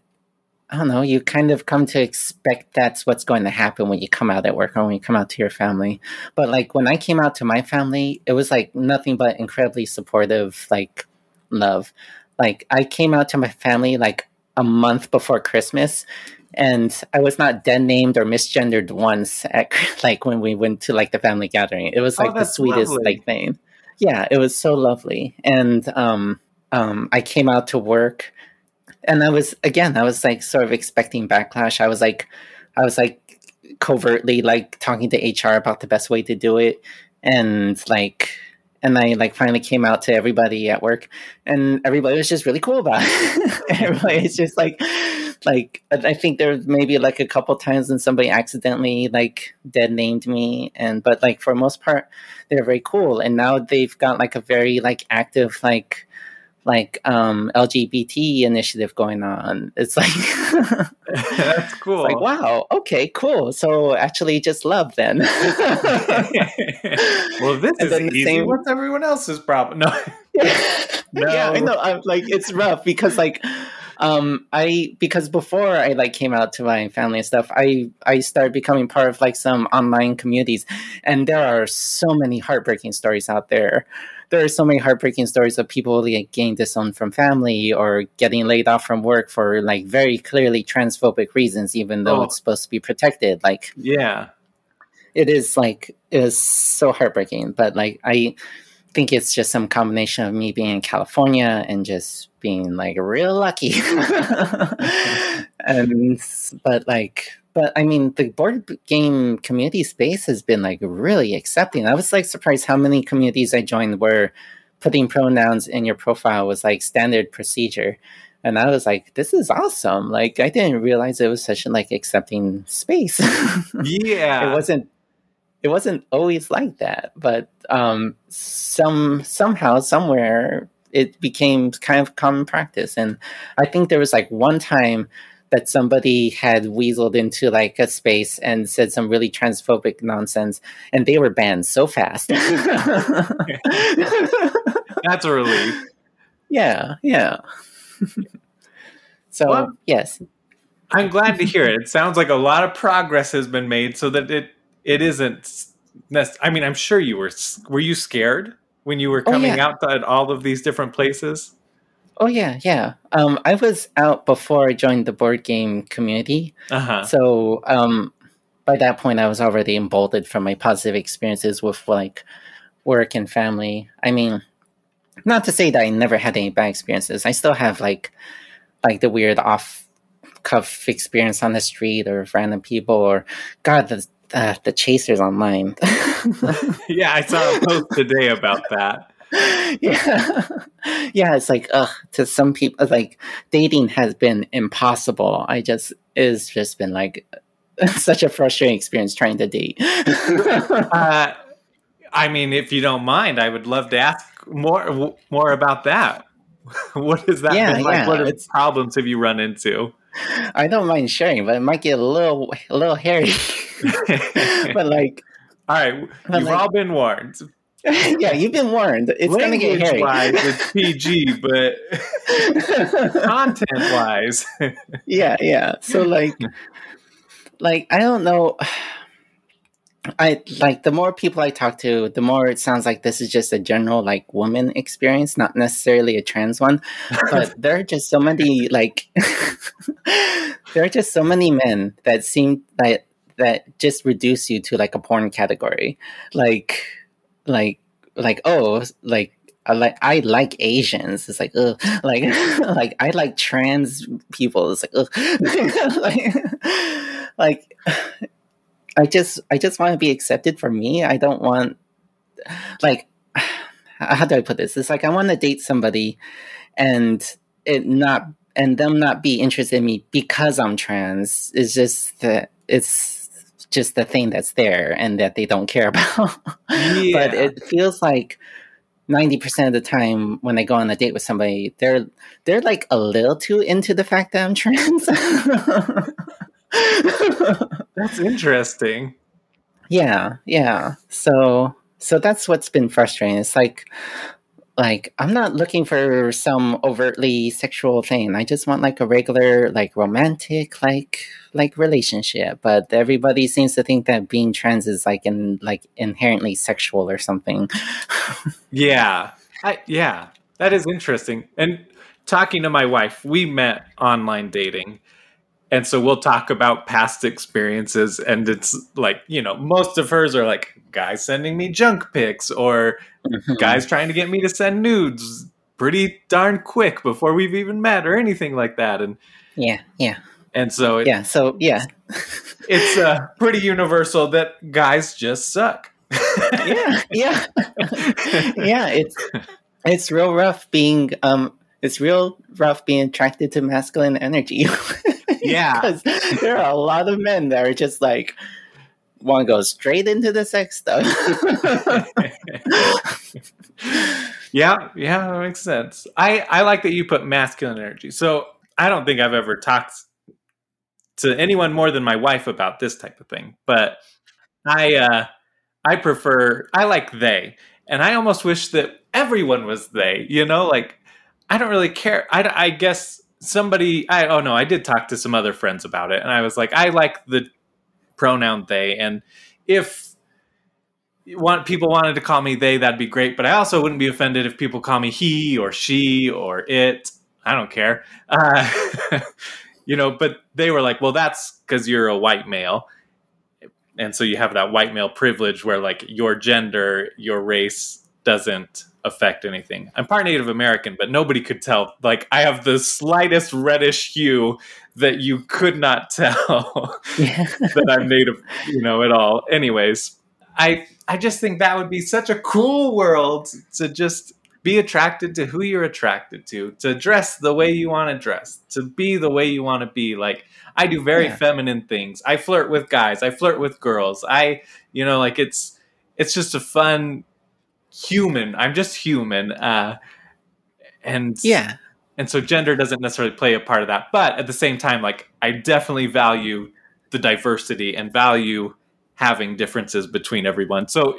I don't know, you kind of come to expect that's what's going to happen when you come out at work or when you come out to your family. But like when I came out to my family, it was like nothing but incredibly supportive, like love. Like I came out to my family like a month before Christmas and I was not dead named or misgendered once at like when we went to like the family gathering. It was oh, like oh, the sweetest lovely. like thing. Yeah, it was so lovely. And um um I came out to work and I was again, I was like sort of expecting backlash. I was like, I was like, covertly like talking to HR about the best way to do it, and like and I like finally came out to everybody at work, and everybody was just really cool about it. everybody was just like, like I think there was maybe like a couple times when somebody accidentally like dead named me, and but like for most part, they're very cool. And now they've got like a very like active like like um LGBT initiative going on. It's like that's cool. Like wow, okay, cool. So actually, just love then. well, this and is easy. Same... What's everyone else's problem? No, yeah, no. yeah, I know. I'm like it's rough because like um i because before i like came out to my family and stuff i i started becoming part of like some online communities and there are so many heartbreaking stories out there there are so many heartbreaking stories of people like, getting disowned from family or getting laid off from work for like very clearly transphobic reasons, even though oh. it's supposed to be protected. Like, yeah, it is like it is so heartbreaking. But like, I think it's just some combination of me being in California and just being like real lucky. and but like but I mean, the board game community space has been like really accepting. I was like surprised how many communities I joined were putting pronouns in your profile was like standard procedure. And I was like, this is awesome. Like I didn't realize it was such an like accepting space. yeah. it wasn't it wasn't always like that. But um some somehow, somewhere it became kind of common practice. And I think there was like one time that somebody had weaseled into like a space and said some really transphobic nonsense and they were banned so fast. That's a relief. Yeah, yeah. so, well, yes. I'm glad to hear it. It sounds like a lot of progress has been made so that it it isn't I mean, I'm sure you were were you scared when you were oh, coming oh, yeah. out at all of these different places? Oh yeah, yeah. Um, I was out before I joined the board game community. Uh-huh. So um, by that point, I was already emboldened from my positive experiences with like work and family. I mean, not to say that I never had any bad experiences. I still have like like the weird off cuff experience on the street or random people or God the uh, the chasers online. yeah, I saw a post today about that. yeah. Yeah it's like ugh to some people like dating has been impossible. I just it's just been like such a frustrating experience trying to date. Uh, i mean if you don't mind i would love to ask more more about that. What is that yeah, like? Yeah. what problems have you run into? I don't mind sharing but it might get a little a little hairy. But like all right you've like, all been warned yeah, you've been warned. It's going to get hairy. wise, it's PG, but content wise, yeah, yeah. So like, like I don't know. I like the more people I talk to, the more it sounds like this is just a general like woman experience, not necessarily a trans one. But there are just so many like there are just so many men that seem that that just reduce you to like a porn category. Like like like oh like I like I like Asians. It's like ugh. like like I like trans people. It's like ugh. like, like I just I just want to be accepted for me. I don't want like how do I put this? It's like I want to date somebody and it not and them not be interested in me because I'm trans. It's just that it's just the thing that's there and that they don't care about. Yeah. but it feels like 90% of the time when I go on a date with somebody, they're they're like a little too into the fact that I'm trans. that's interesting. Yeah, yeah. So so that's what's been frustrating. It's like like I'm not looking for some overtly sexual thing. I just want like a regular like romantic like like relationship. But everybody seems to think that being trans is like in like inherently sexual or something. yeah. I, yeah. That is interesting. And talking to my wife, we met online dating. And so we'll talk about past experiences and it's like, you know, most of hers are like guys sending me junk pics or mm-hmm. guys trying to get me to send nudes pretty darn quick before we've even met or anything like that. And yeah, yeah. And so it, yeah, so yeah, it's uh, pretty universal that guys just suck. yeah, yeah, yeah. It's it's real rough being um it's real rough being attracted to masculine energy. yeah, because there are a lot of men that are just like want to go straight into the sex stuff. yeah, yeah, that makes sense. I I like that you put masculine energy. So I don't think I've ever talked to anyone more than my wife about this type of thing, but I uh I prefer I like they, and I almost wish that everyone was they. You know, like I don't really care. I I guess somebody I oh no, I did talk to some other friends about it, and I was like, I like the pronoun they, and if want people wanted to call me they, that'd be great. But I also wouldn't be offended if people call me he or she or it. I don't care. Uh, you know, but they were like, well, that's because you're a white male. And so you have that white male privilege where like your gender, your race doesn't affect anything. I'm part Native American, but nobody could tell. Like I have the slightest reddish hue that you could not tell yeah. that I'm Native, you know, at all. Anyways, I I just think that would be such a cool world to just be attracted to who you're attracted to, to dress the way you want to dress, to be the way you want to be. Like I do very yeah. feminine things. I flirt with guys, I flirt with girls. I, you know, like it's it's just a fun human. I'm just human. Uh and yeah. And so gender doesn't necessarily play a part of that. But at the same time, like I definitely value the diversity and value having differences between everyone. So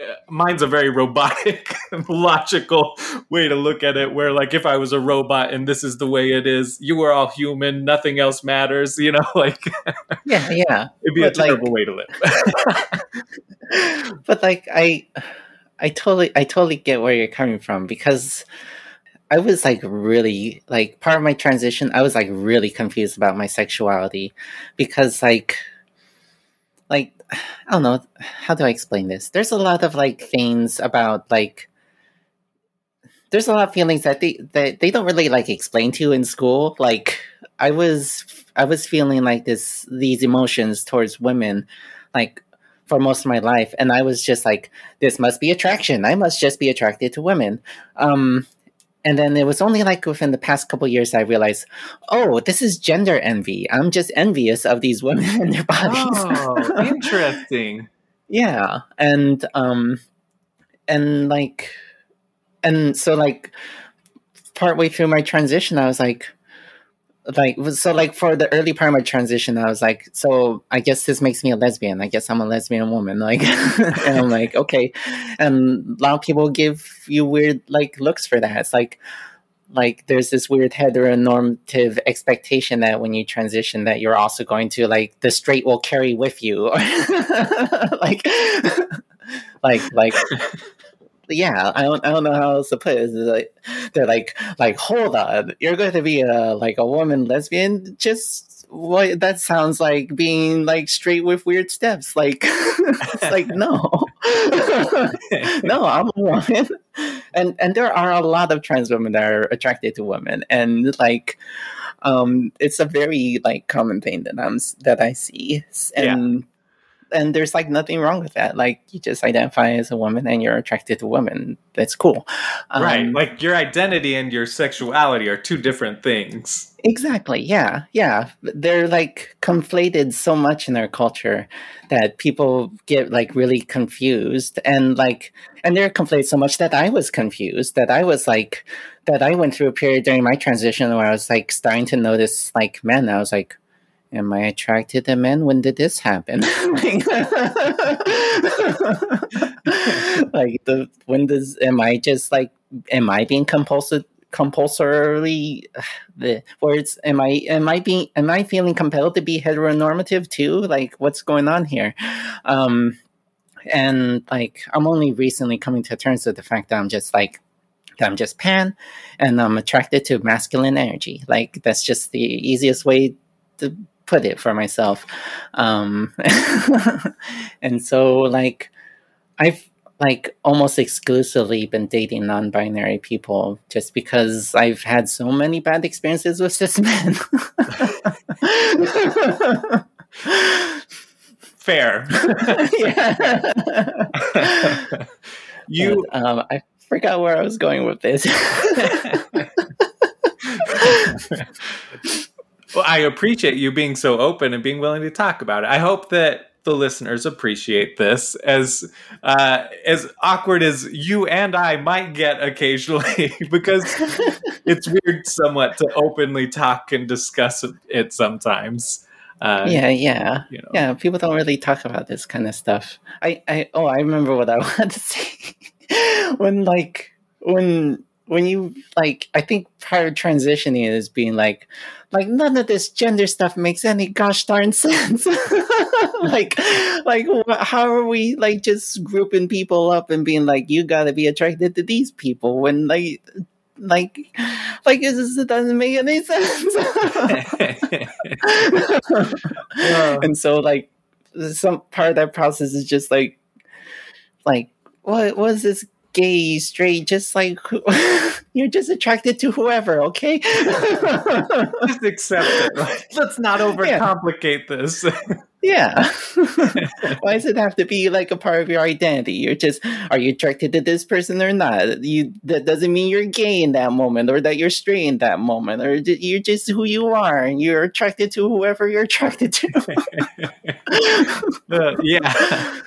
uh, mine's a very robotic logical way to look at it where like if i was a robot and this is the way it is you are all human nothing else matters you know like yeah yeah it'd be but a terrible like, way to live but like i i totally i totally get where you're coming from because i was like really like part of my transition i was like really confused about my sexuality because like like I don't know how do I explain this. There's a lot of like things about like there's a lot of feelings that they that they don't really like explain to you in school. Like I was I was feeling like this these emotions towards women like for most of my life and I was just like this must be attraction. I must just be attracted to women. Um and then it was only like within the past couple years I realized, oh, this is gender envy. I'm just envious of these women and their bodies. Oh, interesting. yeah, and um, and like, and so like, partway through my transition, I was like, like so like for the early part of my transition i was like so i guess this makes me a lesbian. I guess i'm a lesbian woman like and i'm like okay. And a lot of people give you weird like looks for that. It's like like there's this weird heteronormative expectation that when you transition that you're also going to like the straight will carry with you. Like like like yeah, I don't, I don't know how else to put it. Like, they're like, like, hold on, you're going to be a like a woman lesbian? Just what? That sounds like being like straight with weird steps. Like, it's like no, no, I'm a woman, and and there are a lot of trans women that are attracted to women, and like. Um, it's a very like common thing that I'm that I see, and yeah and there's like nothing wrong with that. Like you just identify as a woman and you're attracted to women. That's cool. Um, right. Like your identity and your sexuality are two different things. Exactly. Yeah. Yeah. They're like conflated so much in our culture that people get like really confused and like, and they're conflated so much that I was confused that I was like, that I went through a period during my transition where I was like starting to notice like men. I was like, am I attracted to men? When did this happen? like, the when does am I just like am I being compulsive compulsorily the words am I am I being am I feeling compelled to be heteronormative too? Like what's going on here? Um and like I'm only recently coming to terms with the fact that I'm just like that I'm just pan and I'm attracted to masculine energy. Like that's just the easiest way to put it for myself. Um, and so, like, I've like almost exclusively been dating non-binary people just because I've had so many bad experiences with cis men. Fair. yeah. you um, I forgot where I was going with this. Well, I appreciate you being so open and being willing to talk about it. I hope that the listeners appreciate this as uh, as awkward as you and I might get occasionally because it's weird somewhat to openly talk and discuss it sometimes. Uh, yeah, yeah. you know. Yeah, people don't really talk about this kind of stuff. I, I oh, I remember what I wanted to say. when like when when you like I think part of transitioning is being like like none of this gender stuff makes any gosh darn sense. like like how are we like just grouping people up and being like you got to be attracted to these people when like like like it just doesn't make any sense. and so like some part of that process is just like like what was this gay straight just like you're just attracted to whoever okay just accept it. Let's not overcomplicate this. yeah why does it have to be like a part of your identity you're just are you attracted to this person or not you that doesn't mean you're gay in that moment or that you're straight in that moment or you're just who you are and you're attracted to whoever you're attracted to Uh, yeah.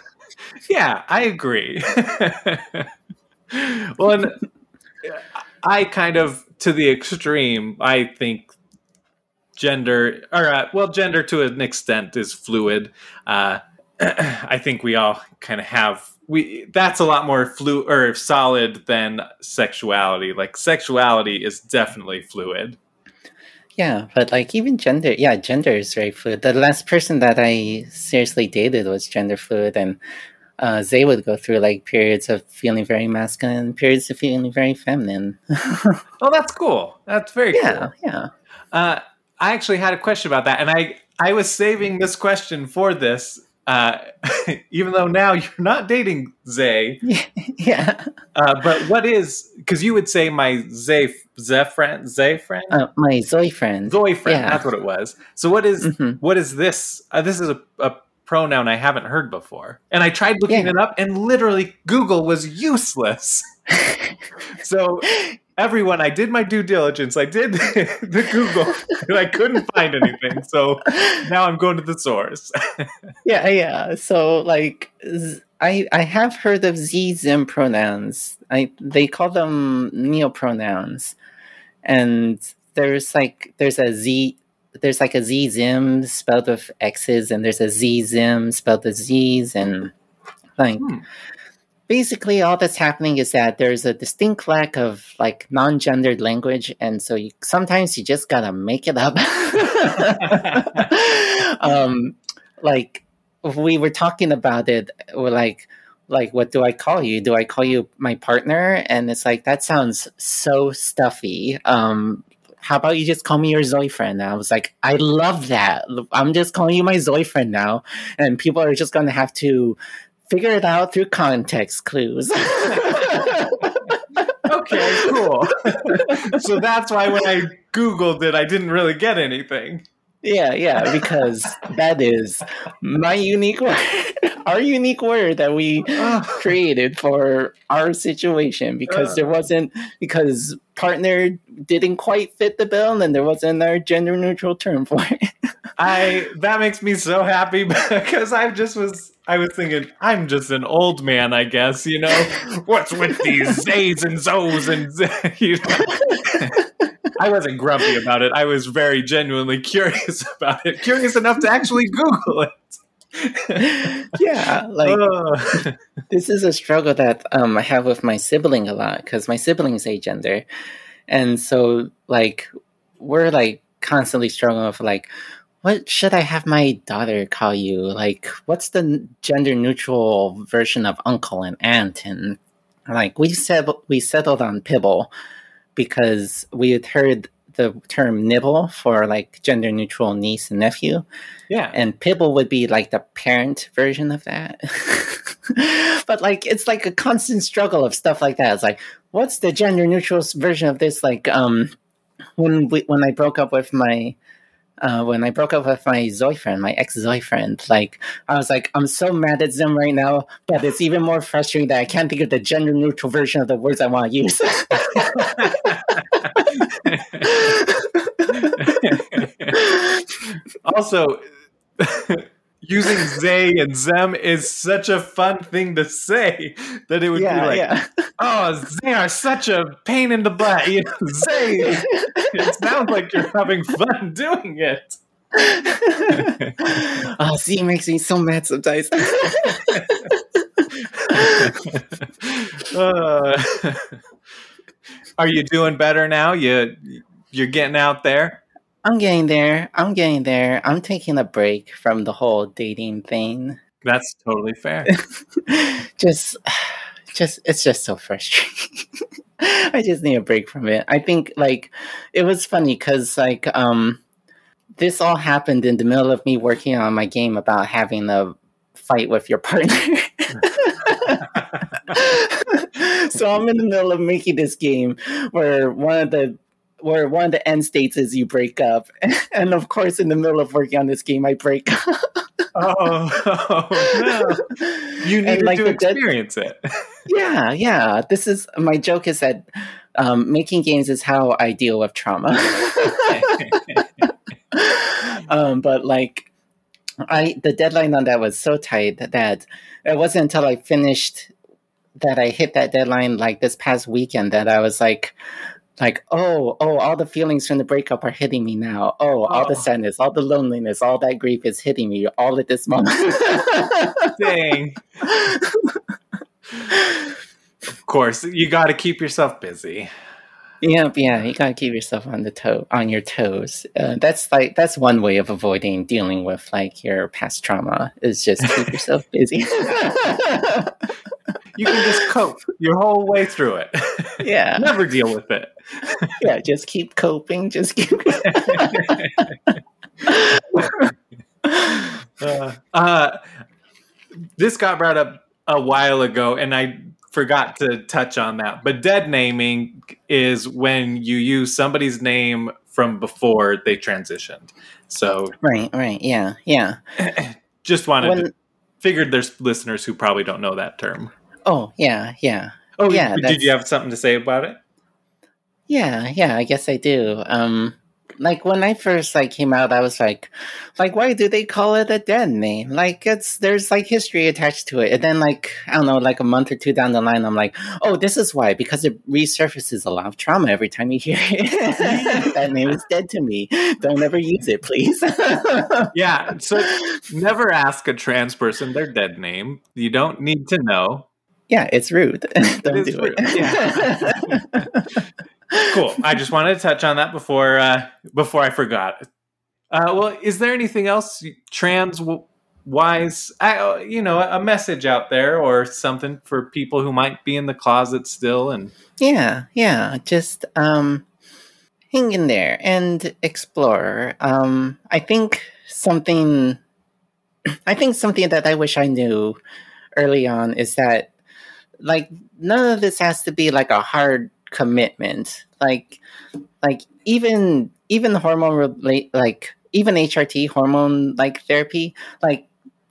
Yeah, I agree. well, and I kind of, to the extreme, I think gender, or, uh, well, gender to an extent is fluid. Uh, I think we all kind of have. We that's a lot more flu or solid than sexuality. Like sexuality is definitely fluid. Yeah, but like even gender, yeah, gender is very fluid. The last person that I seriously dated was gender fluid, and uh, they would go through like periods of feeling very masculine, periods of feeling very feminine. Oh, that's cool. That's very yeah, cool. yeah. Uh, I actually had a question about that, and I I was saving this question for this, uh, even though now you're not dating Zay. yeah. Uh, but what is because you would say my Zay Zay friend Zay friend Uh, my Zoe friend. Zoe friend. yeah. That's what it was. So what is- Mhm. what is this? Uh, this is a, a pronoun I haven't heard before, and I tried looking Yeah. it up, and literally Google was useless. so everyone, I did my due diligence. I did the Google, and I couldn't find anything. So now I'm going to the source. yeah, yeah. So like, I I have heard of Z Zim pronouns. I they call them neopronouns, and there's like there's a Z there's like a Z Zim spelled with X's, and there's a Z Zim spelled with Z's, and like. Hmm. Basically, all that's happening is that there's a distinct lack of like non-gendered language, and so you, sometimes you just gotta make it up. um, like we were talking about it we're like like what do i call you do i call you my partner and it's like that sounds so stuffy um how about you just call me your zoe friend and i was like i love that i'm just calling you my zoe friend now and people are just gonna have to figure it out through context clues okay, cool. so that's why when I Googled it, I didn't really get anything. Yeah, yeah, because that is my unique word, our unique word that we ah. created for our situation because there ah. wasn't because partner didn't quite fit the bill and then there wasn't our gender neutral term for it. I that makes me so happy because I just was I was thinking I'm just an old man, I guess. You know what's with these zays and zoes and z- you know. I wasn't grumpy about it. I was very genuinely curious about it, curious enough to actually Google it. yeah, like Ugh. this is a struggle that um, I have with my sibling a lot because my siblings gender, and so like we're like constantly struggling with like what should I have my daughter call you? Like what's the gender neutral version of uncle and aunt? And like we said we settled on pibling because we had heard the term nibling for like gender neutral niece and nephew yeah, and Pibling would be like the parent version of that. but like it's like a constant struggle of stuff like that. It's like, what's the gender neutral version of this? Like, um, when we when I broke up with my uh, when I broke up with my boyfriend, my ex boyfriend, like I was like, I'm so mad at them right now, but it's even more frustrating that I can't think of the gender neutral version of the words I want to use. also, using they and them is such a fun thing to say that it would yeah, be like, yeah. oh, they are such a pain in the butt. You know, they. it sounds like you're having fun doing it. oh, see, it makes me so mad sometimes. Uh, are you doing better now? You you're getting out there. I'm getting there. I'm getting there. I'm taking a break from the whole dating thing. That's totally fair. just, just, it's just so frustrating. I just need a break from it. I think like it was funny because like um, this all happened in the middle of me working on my game about having a fight with your partner. so I'm in the middle of making this game where one of the where one of the end states is you break up, and of course, in the middle of working on this game, I break up. oh, oh, no! You need like, to experience dead- it. yeah, yeah. This is my joke. Is that um, making games is how I deal with trauma. um, but like, I the deadline on that was so tight that it wasn't until I finished that I hit that deadline like this past weekend that I was like, like, oh, oh, all the feelings from the breakup are hitting me now. Oh, all oh. the sadness, all the loneliness, all that grief is hitting me all at this moment. Dang. of course, you got to keep yourself busy. Yeah, yeah, you gotta keep yourself on the toe, on your toes. Uh, that's like that's one way of avoiding dealing with like your past trauma is just keep yourself busy you can just cope your whole way through it. Yeah. Never deal with it. yeah, just keep coping. Just keep. uh, uh, this got brought up a while ago, and I forgot to touch on that. But dead naming is when you use somebody's name from before they transitioned. So right, right, yeah, yeah. Just wanted when, to figured there's listeners who probably don't know that term. Oh yeah, yeah. Oh yeah. Did you have something to say about it? Yeah, yeah. I guess I do. Um, like when I first like came out, I was like, like why do they call it a dead name? Like it's there's like history attached to it. And then like I don't know, like a month or two down the line, I'm like, oh, this is why because it resurfaces a lot of trauma every time you hear it. that name is dead to me. Don't ever use it, please. yeah. So never ask a trans person their dead name. You don't need to know. Yeah, it's rude. Don't do rude. it. Yeah. cool. I just wanted to touch on that before uh, before I forgot. Uh, well, is there anything else trans wise? Uh, you know, a message out there or something for people who might be in the closet still? And yeah, yeah, just um, hang in there and explore. Um, I think something. I think something that I wish I knew early on is that like none of this has to be like a hard commitment. Like like even even hormone relate like even HRT hormone like therapy like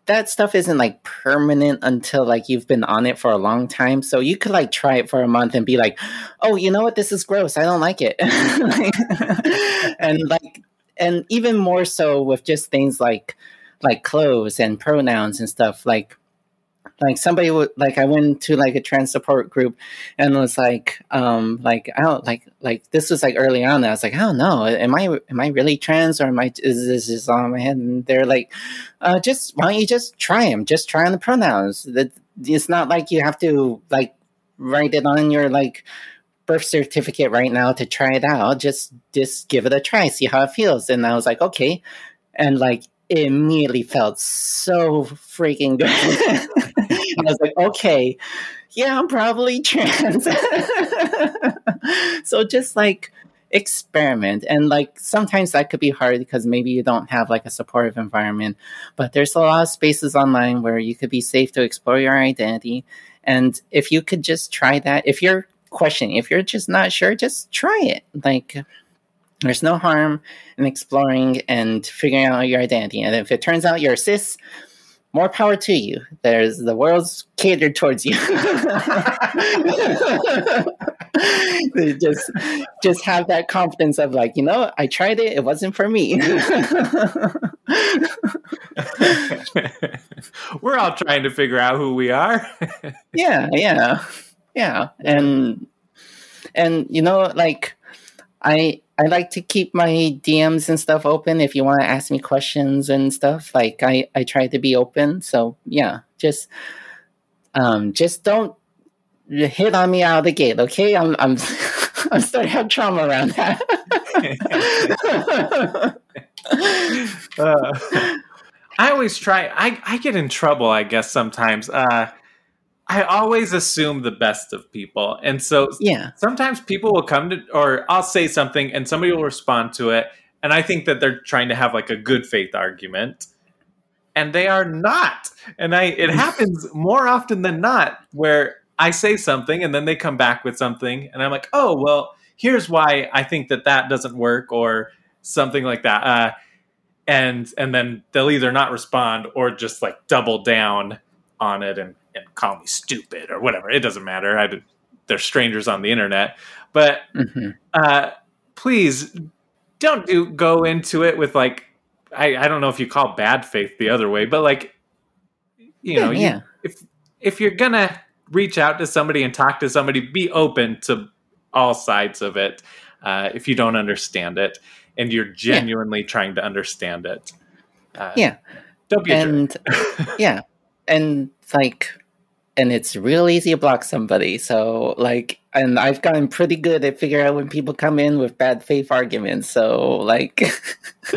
that stuff isn't like permanent until like you've been on it for a long time. So you could like try it for a month and be like, "Oh, you know what? This is gross. I don't like it." and like and even more so with just things like like clothes and pronouns and stuff like like somebody would like I went to like a trans support group and was like um like I don't like like this was like early on I was like I don't know am I am I really trans or am I is this just on my head? And they're like uh just why don't you just try them just try on the pronouns. That it's not like you have to like write it on your like birth certificate right now to try it out. Just just give it a try see how it feels. And I was like okay. And like it immediately felt so freaking good. I was like, okay, yeah, I'm probably trans. so just like experiment and like sometimes that could be hard because maybe you don't have like a supportive environment but there's a lot of spaces online where you could be safe to explore your identity and if you could just try that if you're questioning if you're just not sure just try it like there's no harm in exploring and figuring out your identity. And if it turns out you're cis, more power to you. There's the world's catered towards you. just just have that confidence of like, you know, I tried it, it wasn't for me. We're all trying to figure out who we are. yeah, yeah. Yeah. And and you know, like I I like to keep my DMs and stuff open if you want to ask me questions and stuff. Like I, I try to be open. So yeah, just um just don't hit on me out of the gate, okay? I'm I'm I'm starting to have trauma around that. uh, I always try I, I get in trouble, I guess, sometimes. Uh I always assume the best of people. And so yeah. sometimes people will come to, or I'll say something and somebody will respond to it. And I think that they're trying to have like a good faith argument. And they are not. And I, it happens more often than not where I say something and then they come back with something. And I'm like, oh, well, here's why I think that that doesn't work or something like that. Uh, and, and then they'll either not respond or just like double down on it and and call me stupid or whatever. It doesn't matter. I, they're strangers on the internet, but mm-hmm. uh, please don't do go into it with like I, I don't know if you call bad faith the other way, but like you yeah, know, you, yeah. if if you're gonna reach out to somebody and talk to somebody, be open to all sides of it. Uh, if you don't understand it, and you're genuinely yeah. trying to understand it, uh, yeah, don't be and yeah, and like and it's real easy to block somebody. So like, and I've gotten pretty good at figuring out when people come in with bad faith arguments. So like,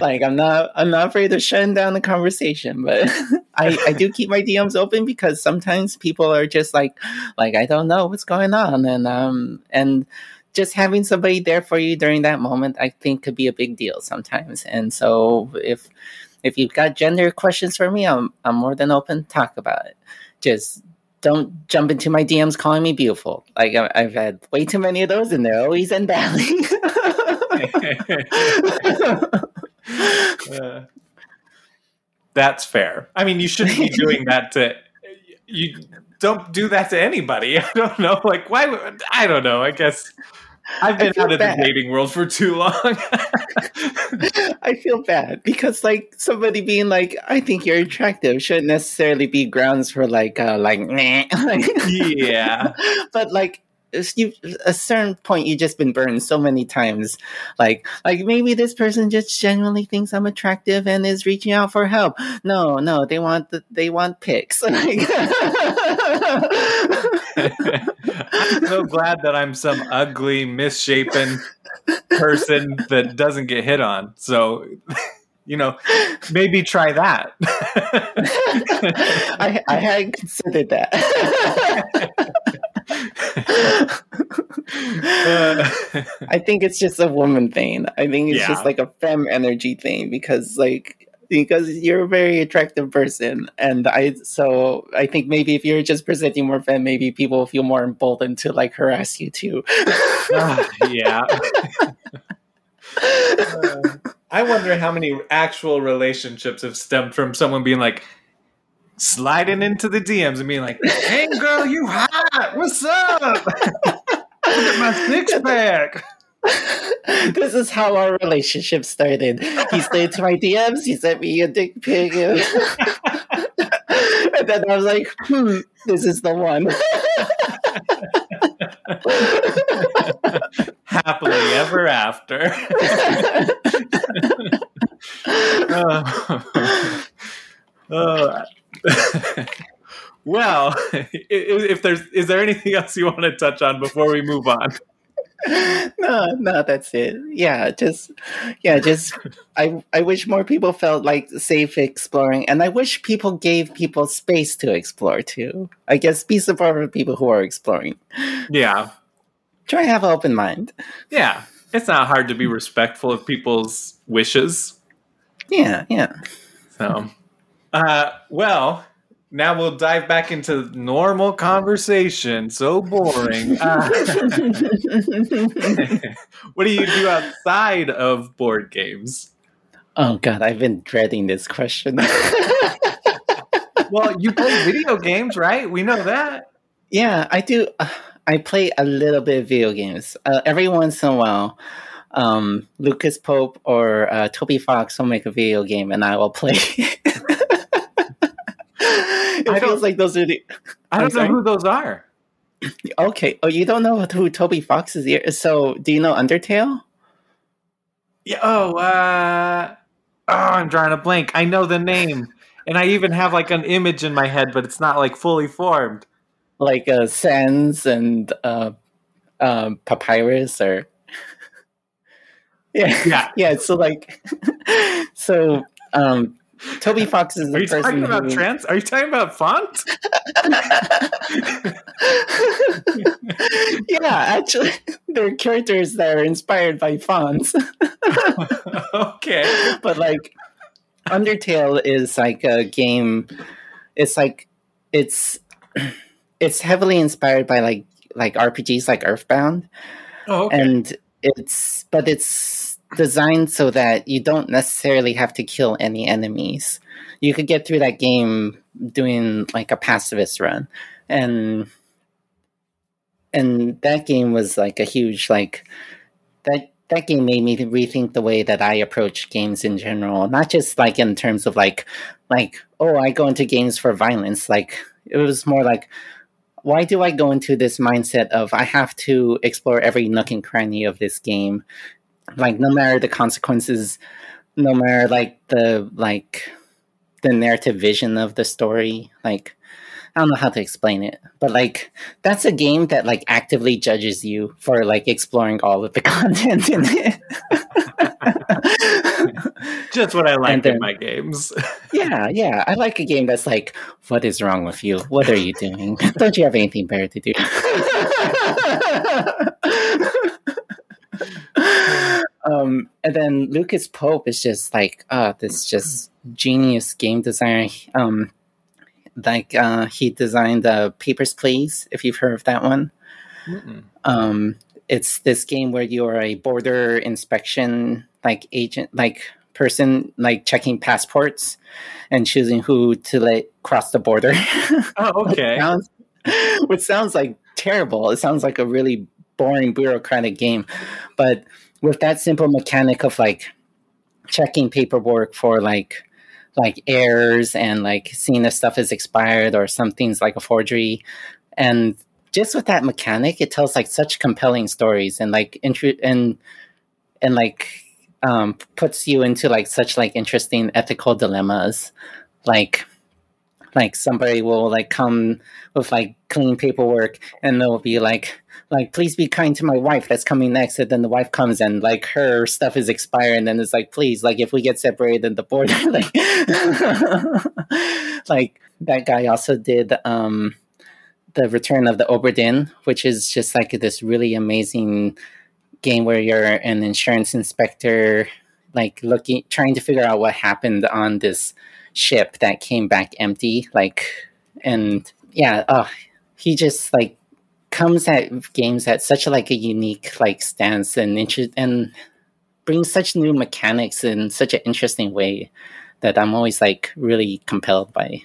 like I'm not I'm not afraid of shutting down the conversation, but I I do keep my DMs open because sometimes people are just like like I don't know what's going on, and um and just having somebody there for you during that moment, I think could be a big deal sometimes. And so if if you've got gender questions for me, I'm I'm more than open to talk about it. Just don't jump into my DMs calling me beautiful. Like I've had way too many of those, and they're always badly. uh, that's fair. I mean, you shouldn't be doing that to you. Don't do that to anybody. I don't know. Like, why? I don't know. I guess I've been out of bad. the dating world for too long. I feel bad because like somebody being like, I think you're attractive shouldn't necessarily be grounds for like uh like, yeah. but like you a certain point you've just been burned so many times like like maybe this person just genuinely thinks i'm attractive and is reaching out for help no no they want the, they want pics I'm so glad that I'm some ugly, misshapen person that doesn't get hit on. So, you know, maybe try that. I, I hadn't considered that. uh, I think it's just a woman thing. I think it's yeah. just like a fem energy thing because, like, because you're a very attractive person and i so i think maybe if you're just presenting more femme maybe people feel more emboldened to like harass you too. Uh, yeah. Uh, i wonder how many actual relationships have stemmed from someone being like sliding into the dms and being like hey girl you hot. What's up? Look at my six pack this is how our relationship started. He stayed to my DMs. He sent me a dick pic, and, then I was like, "Hmm, this is the one." Happily ever after. uh, well, if there's is there anything else you want to touch on before we move on? no, no, that's it. Yeah, just yeah, just I I wish more people felt like safe exploring, and I wish people gave people space to explore too. I guess be supportive of people who are exploring. Yeah, try to have an open mind. Yeah, it's not hard to be respectful of people's wishes. Yeah, yeah. So, uh, well, now we'll dive back into normal conversation. So boring. Uh, what do you do outside of board games? Oh god, I've been dreading this question. well, you play video games, right? We know that. Yeah, I do. Uh, I play a little bit of video games. Uh, every once in a while, um, Lucas Pope or uh, Toby Fox will make a video game, and I will play. It I feels like those are the. I don't know who those are. Okay. Oh, you don't know who Toby Fox is? So, do you know Undertale? Yeah. Oh, uh, oh, I'm drawing a blank. I know the name, and I even have like an image in my head, but it's not like fully formed. Like uh, Sans and uh, uh, Papyrus, or yeah, yeah, yeah. So like, so um, Toby Fox is the Are you talking about who- trans? Are you talking about font? yeah, actually, there are characters that are inspired by fonts. okay. but like, Undertale is like a game. It's like it's it's heavily inspired by like like RPGs like Earthbound, Oh, okay. and it's but it's designed so that you don't necessarily have to kill any enemies. You could get through that game doing like a pacifist run, and and that game was like a huge like that that game made me rethink the way that I approach games in general, not just like in terms of like like oh I go into games for violence. Like it was more like why do I go into this mindset of I have to explore every nook and cranny of this game, like no matter the consequences, no matter like the like the narrative vision of the story, like I don't know how to explain it, but like that's a game that like actively judges you for like exploring all of the content in it. Just what I like And in my games. yeah, yeah. I like a game that's like, what is wrong with you? What are you doing? Don't you have anything better to do? Um, and then Lucas Pope is just like, uh, this just genius game designer. Um, like uh, he designed uh, Papers, Please, if you've heard of that one. Mm-mm. um it's this game where you are a border inspection like agent like person like checking passports and choosing who to let cross the border Oh, okay. sounds, which sounds like terrible it sounds like a really boring bureaucratic game but with that simple mechanic of like checking paperwork for like like errors and like seeing if stuff is expired or something's like a forgery. And just with that mechanic it tells like such compelling stories and like intro and and like um puts you into like such like interesting ethical dilemmas. Like like somebody will like come with like clean paperwork and they'll be like like please be kind to my wife that's coming next and then the wife comes and like her stuff is expired and then it's like please like if we get separated then the border like like that guy also did um the return of the Obra Dinn which is just like this really amazing game where you're an insurance inspector like looking trying to figure out what happened on this ship that came back empty like and yeah oh he just like comes at games at such a, like a unique like stance and interest and brings such new mechanics in such an interesting way that i'm always like really compelled by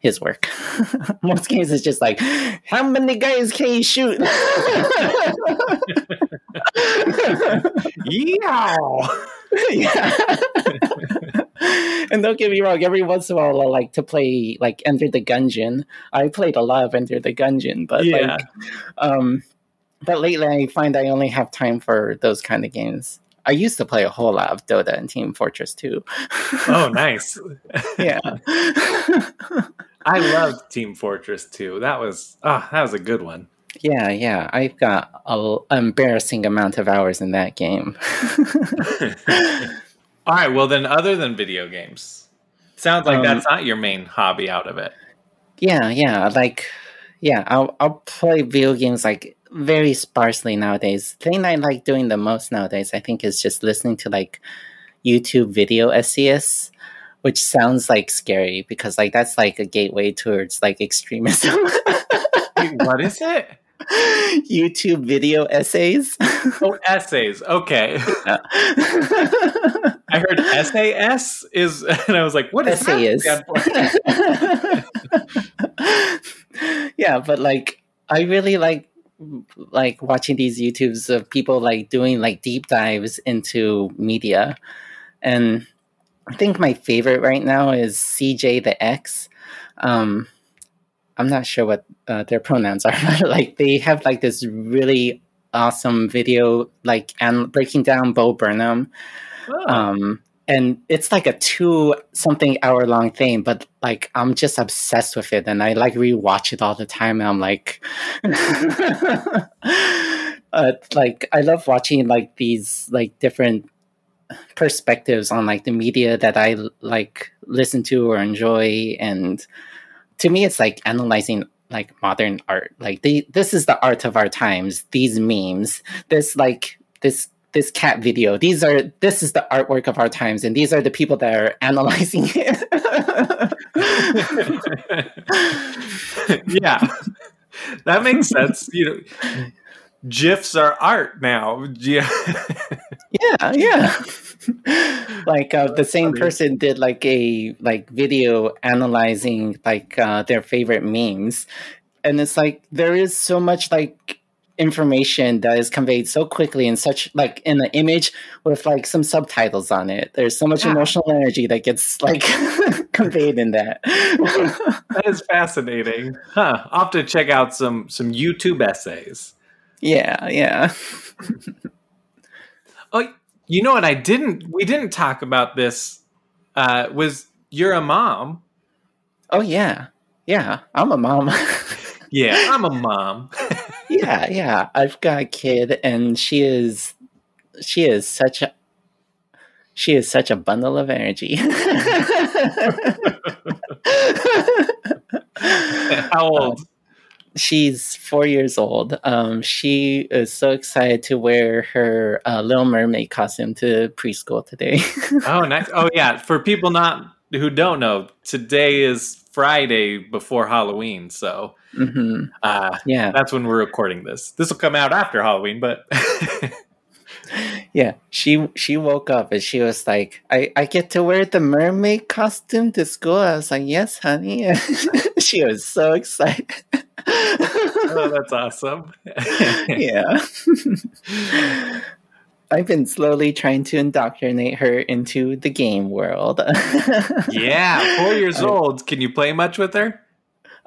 his work most games is just like how many guys can you shoot Yeah. yeah. and don't get me wrong, every once in a while I like to play like Enter the Gungeon. I played a lot of Enter the Gungeon, but Yeah. like um but lately I find I only have time for those kind of games. I used to play a whole lot of Dota and Team Fortress 2. Oh, nice. yeah. I loved Team Fortress 2. That was ah, that was a good one. yeah, yeah. I've got an embarrassing amount of hours in that game. All right. Well, then, other than video games, sounds like Um, that's not your main hobby out of it. Yeah, yeah, like yeah, I'll I'll play video games like very sparsely nowadays. The thing I like doing the most nowadays, I think, is just listening to like YouTube video SCS which sounds like scary because like that's like a gateway towards like extremism. what is it? YouTube video essays. oh, essays. Okay. I heard SAS is, and I was like, what is SAS? yeah, but like, I really like like watching these YouTubes of people like doing like deep dives into media, and I think my favorite right now is CJ the X. Um, I'm not sure what uh, their pronouns are, but like they have like this really awesome video, like and breaking down Bo Burnham. Oh. Um, and it's like a two something hour long thing, but like I'm just obsessed with it, and I like rewatch it all the time. And I'm like, uh, like I love watching like these like different perspectives on like the media that I like listen to or enjoy, and to me, it's like analyzing like modern art. Like the this is the art of our times. These memes, this like this this cat video. These are this is the artwork of our times, and these are the people that are analyzing it. yeah, that makes sense. You know, gifs are art now. Yeah, yeah, yeah. like uh, the same person did like a like video analyzing like uh, their favorite memes, and it's like there is so much like information that is conveyed so quickly in such like in the image with like some subtitles on it. There's so much yeah. emotional energy that gets like conveyed in that. that is fascinating. Huh. I'll have to check out some some YouTube essays. Yeah, yeah. oh, you know what? I didn't. We didn't talk about this. Uh, was you're a mom? Oh yeah, yeah. I'm a mom. yeah, I'm a mom. Yeah, yeah. I've got a kid, and she is she is such a she is such a bundle of energy. How old? she's four years old. Um, she is so excited to wear her uh, Little Mermaid costume to preschool today. oh, nice! Oh, yeah. For people not who don't know, today is Friday before Halloween, so mm-hmm. uh, yeah, that's when we're recording this. This will come out after Halloween, but. yeah, she she woke up and she was like, "I I get to wear the mermaid costume to school." I was like, "Yes, honey." she was so excited. oh, that's awesome. yeah. I've been slowly trying to indoctrinate her into the game world. yeah, four years old. Can you play much with her?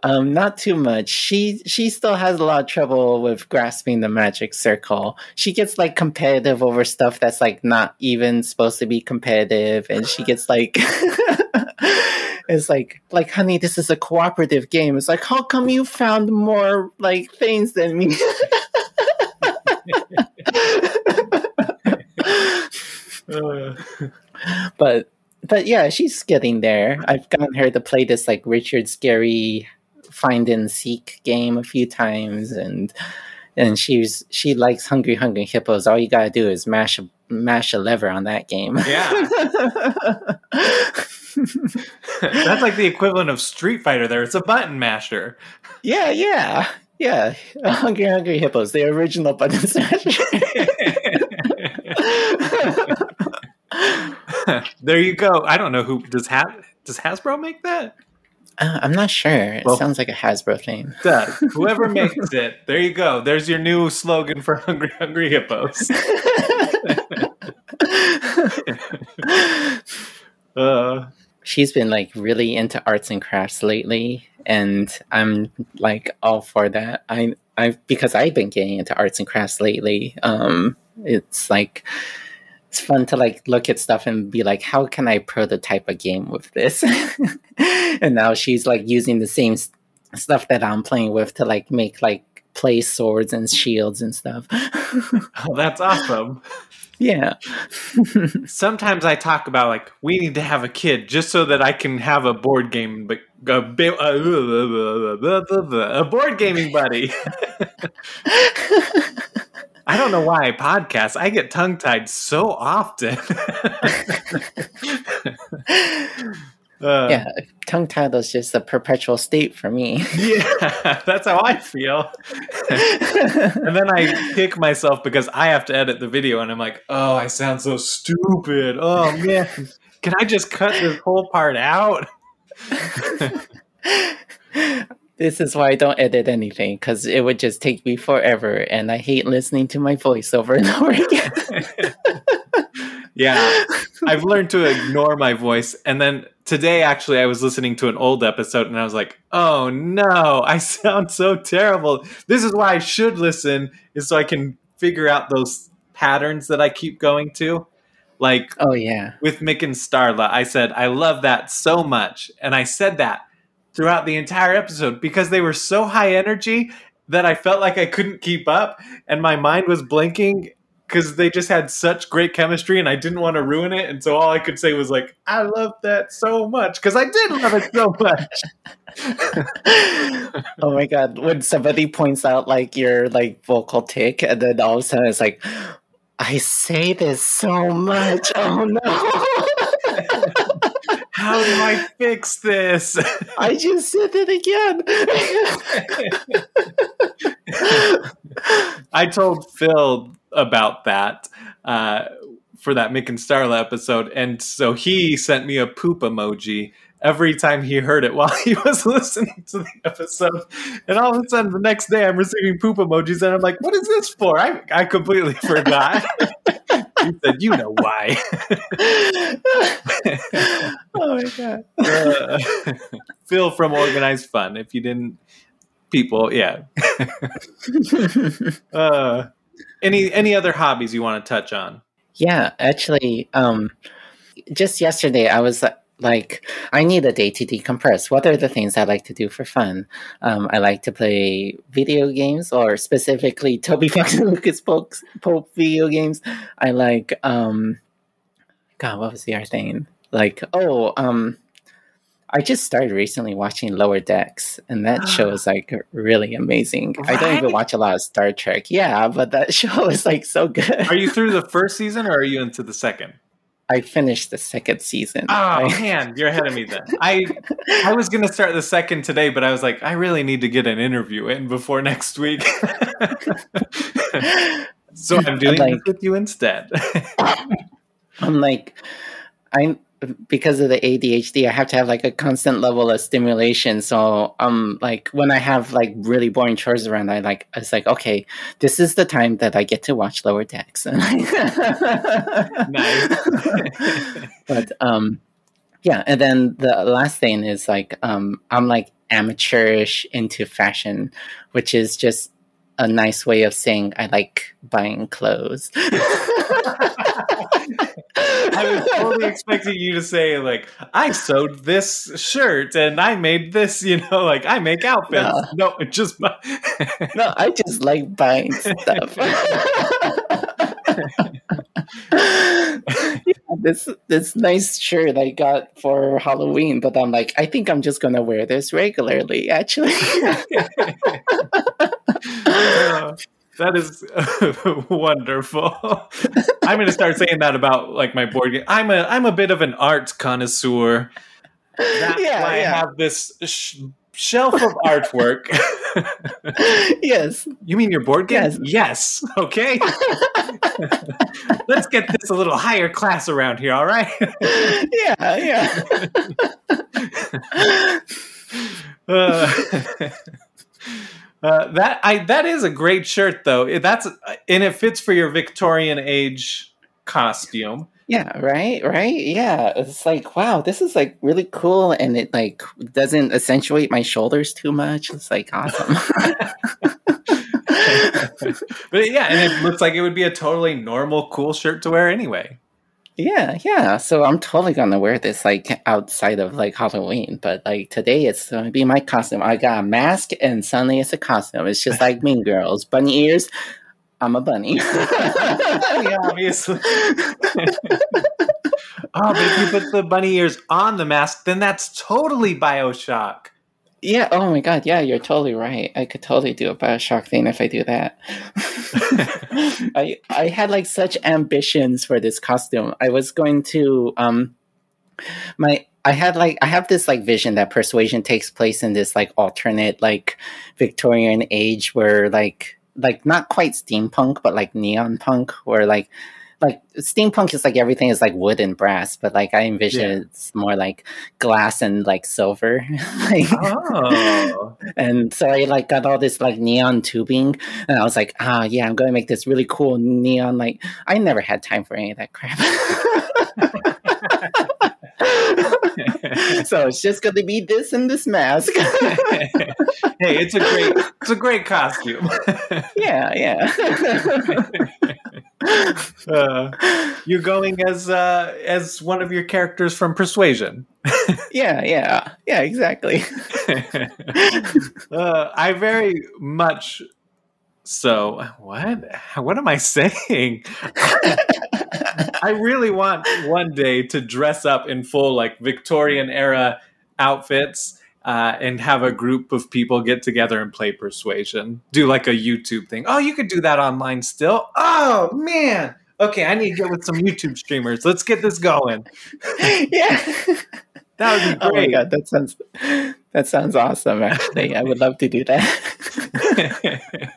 Um, not too much. She she still has a lot of trouble with grasping the magic circle. She gets like competitive over stuff that's like not even supposed to be competitive, and she gets like it's like like honey, this is a cooperative game. It's like how come you found more like things than me? but but yeah, she's getting there. I've gotten her to play this like Richard Scarry find and seek game a few times, and and she's she likes Hungry Hungry Hippos. All you gotta do is mash a mash a lever on that game. Yeah. That's like the equivalent of Street Fighter there. It's a button masher. Yeah, yeah. Yeah. Hungry Hungry Hippos, the original button smasher. there you go. I don't know who does Has does Hasbro make that? Uh, I'm not sure. It well, sounds like a Hasbro thing. Does whoever makes it? There you go. There's your new slogan for Hungry Hungry Hippos. uh, She's been like really into arts and crafts lately, and I'm like all for that. I I because I've been getting into arts and crafts lately. Um, it's like it's fun to like look at stuff and be like, how can I prototype a game with this? and now she's like using the same stuff that I'm playing with to like make like play swords and shields and stuff. oh, that's awesome. Yeah. Sometimes I talk about like we need to have a kid just so that I can have a board game, but uh, a, a board gaming buddy. I don't know why I podcast. I get tongue tied so often. Uh, yeah, tongue tied is just a perpetual state for me. yeah, that's how I feel. and then I kick myself because I have to edit the video, and I'm like, oh, I sound so stupid. Oh man, can I just cut this whole part out? this is why I don't edit anything because it would just take me forever, and I hate listening to my voice over and over again. yeah, I've learned to ignore my voice, and then today actually I was listening to an old episode and I was like, "Oh no, I sound so terrible. This is why I should listen is so I can figure out those patterns that I keep going to." Like Oh yeah. With Mick and Starla, I said, "I love that so much." And I said that throughout the entire episode because they were so high energy that I felt like I couldn't keep up and my mind was blinking because they just had such great chemistry and I didn't want to ruin it. And so all I could say was like, I love that so much because I did love it so much. oh my god. When somebody points out like your like vocal tick and then all of a sudden it's like I say this so much. Oh no. How do I fix this? I just said it again. I told Phil about that uh, for that Mick and Starla episode, and so he sent me a poop emoji every time he heard it while he was listening to the episode. And all of a sudden, the next day, I'm receiving poop emojis, and I'm like, "What is this for?" I I completely forgot. He said, "You know why." oh my god! Uh, Phil from Organized Fun. If you didn't, people, yeah. uh, any any other hobbies you want to touch on? Yeah, actually, um, just yesterday I was like, I need a day to decompress. What are the things I like to do for fun? Um, I like to play video games, or specifically Toby Fox and Lucas Pope, Pope video games. I like, um, God, what was the other thing? Like, oh, um, I just started recently watching Lower Decks, and that show is like really amazing. Right? I don't even watch a lot of Star Trek. Yeah, but that show is like so good. Are you through the first season or are you into the second? I finished the second season. Oh I, man, you're ahead of me then. I I was gonna start the second today, but I was like, I really need to get an interview in before next week. so I'm doing like, with you instead. I'm like, I'm because of the ADHD, I have to have like a constant level of stimulation. So um like when I have like really boring chores around, I like it's like, okay, this is the time that I get to watch lower decks. nice. but um yeah, and then the last thing is like um I'm like amateurish into fashion, which is just a nice way of saying I like buying clothes. I was totally expecting you to say like I sewed this shirt and I made this, you know, like I make outfits. No, no just my- no, I just like buying stuff. yeah, this this nice shirt I got for Halloween, but I'm like, I think I'm just gonna wear this regularly. Actually, uh, that is wonderful. I'm going to start saying that about like my board game. I'm a I'm a bit of an art connoisseur. That's yeah, why yeah. I have this sh- shelf of artwork. yes. You mean your board game? Yes. yes. Okay. Let's get this a little higher class around here, all right? yeah, yeah. Uh, uh, that I that is a great shirt though. That's and it fits for your Victorian age costume. Yeah, right, right. Yeah, it's like wow, this is like really cool, and it like doesn't accentuate my shoulders too much. It's like awesome. but yeah, and it looks like it would be a totally normal, cool shirt to wear anyway. Yeah, yeah. So I'm totally gonna wear this like outside of like Halloween, but like today it's gonna be my costume. I got a mask and suddenly it's a costume. It's just like Mean Girls, bunny ears. I'm a bunny. yeah, obviously. oh, but if you put the bunny ears on the mask, then that's totally Bioshock. Yeah. Oh my god. Yeah, you're totally right. I could totally do a Bioshock thing if I do that. I I had like such ambitions for this costume. I was going to um my I had like I have this like vision that persuasion takes place in this like alternate like Victorian age where like like not quite steampunk but like neon punk where like like steampunk is like everything is like wood and brass, but like I envision yeah. it's more like glass and like silver. like, oh. and so I like got all this like neon tubing, and I was like, ah, yeah, I'm going to make this really cool neon. Like I never had time for any of that crap. so it's just gonna be this and this mask. hey, it's a great it's a great costume. yeah, yeah. Uh, you're going as uh, as one of your characters from Persuasion. yeah, yeah, yeah, exactly. uh, I very much so. What? What am I saying? I really want one day to dress up in full like Victorian era outfits uh, and have a group of people get together and play Persuasion. Do like a YouTube thing. Oh, you could do that online still. Oh man. Okay, I need to get with some YouTube streamers. Let's get this going. yeah. That would be great. Oh my god, that sounds that sounds awesome. Actually, I would love to do that.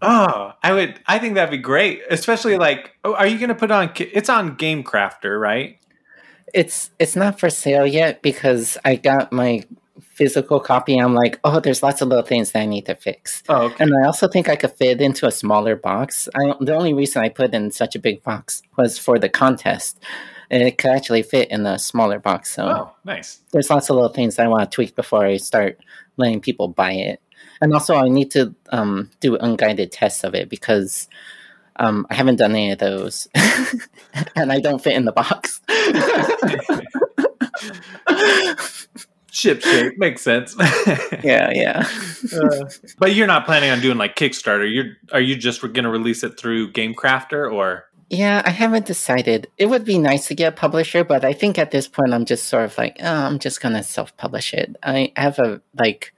Oh, I would. I think that'd be great. Especially like, oh, are you going to put on? It's on Game Crafter, right? It's it's not for sale yet because I got my physical copy. I'm like, oh, there's lots of little things that I need to fix. Oh, okay. and I also think I could fit into a smaller box. I, the only reason I put in such a big box was for the contest. And it could actually fit in a smaller box. So, oh, nice. There's lots of little things I want to tweak before I start letting people buy it and also I need to um, do unguided tests of it because um, I haven't done any of those, and I don't fit in the box. Ship shape makes sense. yeah, yeah. Uh, but you're not planning on doing like Kickstarter. You're are you just going to release it through GameCrafter or? Yeah, I haven't decided. It would be nice to get a publisher, but I think at this point I'm just sort of like, oh, I'm just gonna self-publish it. I have a like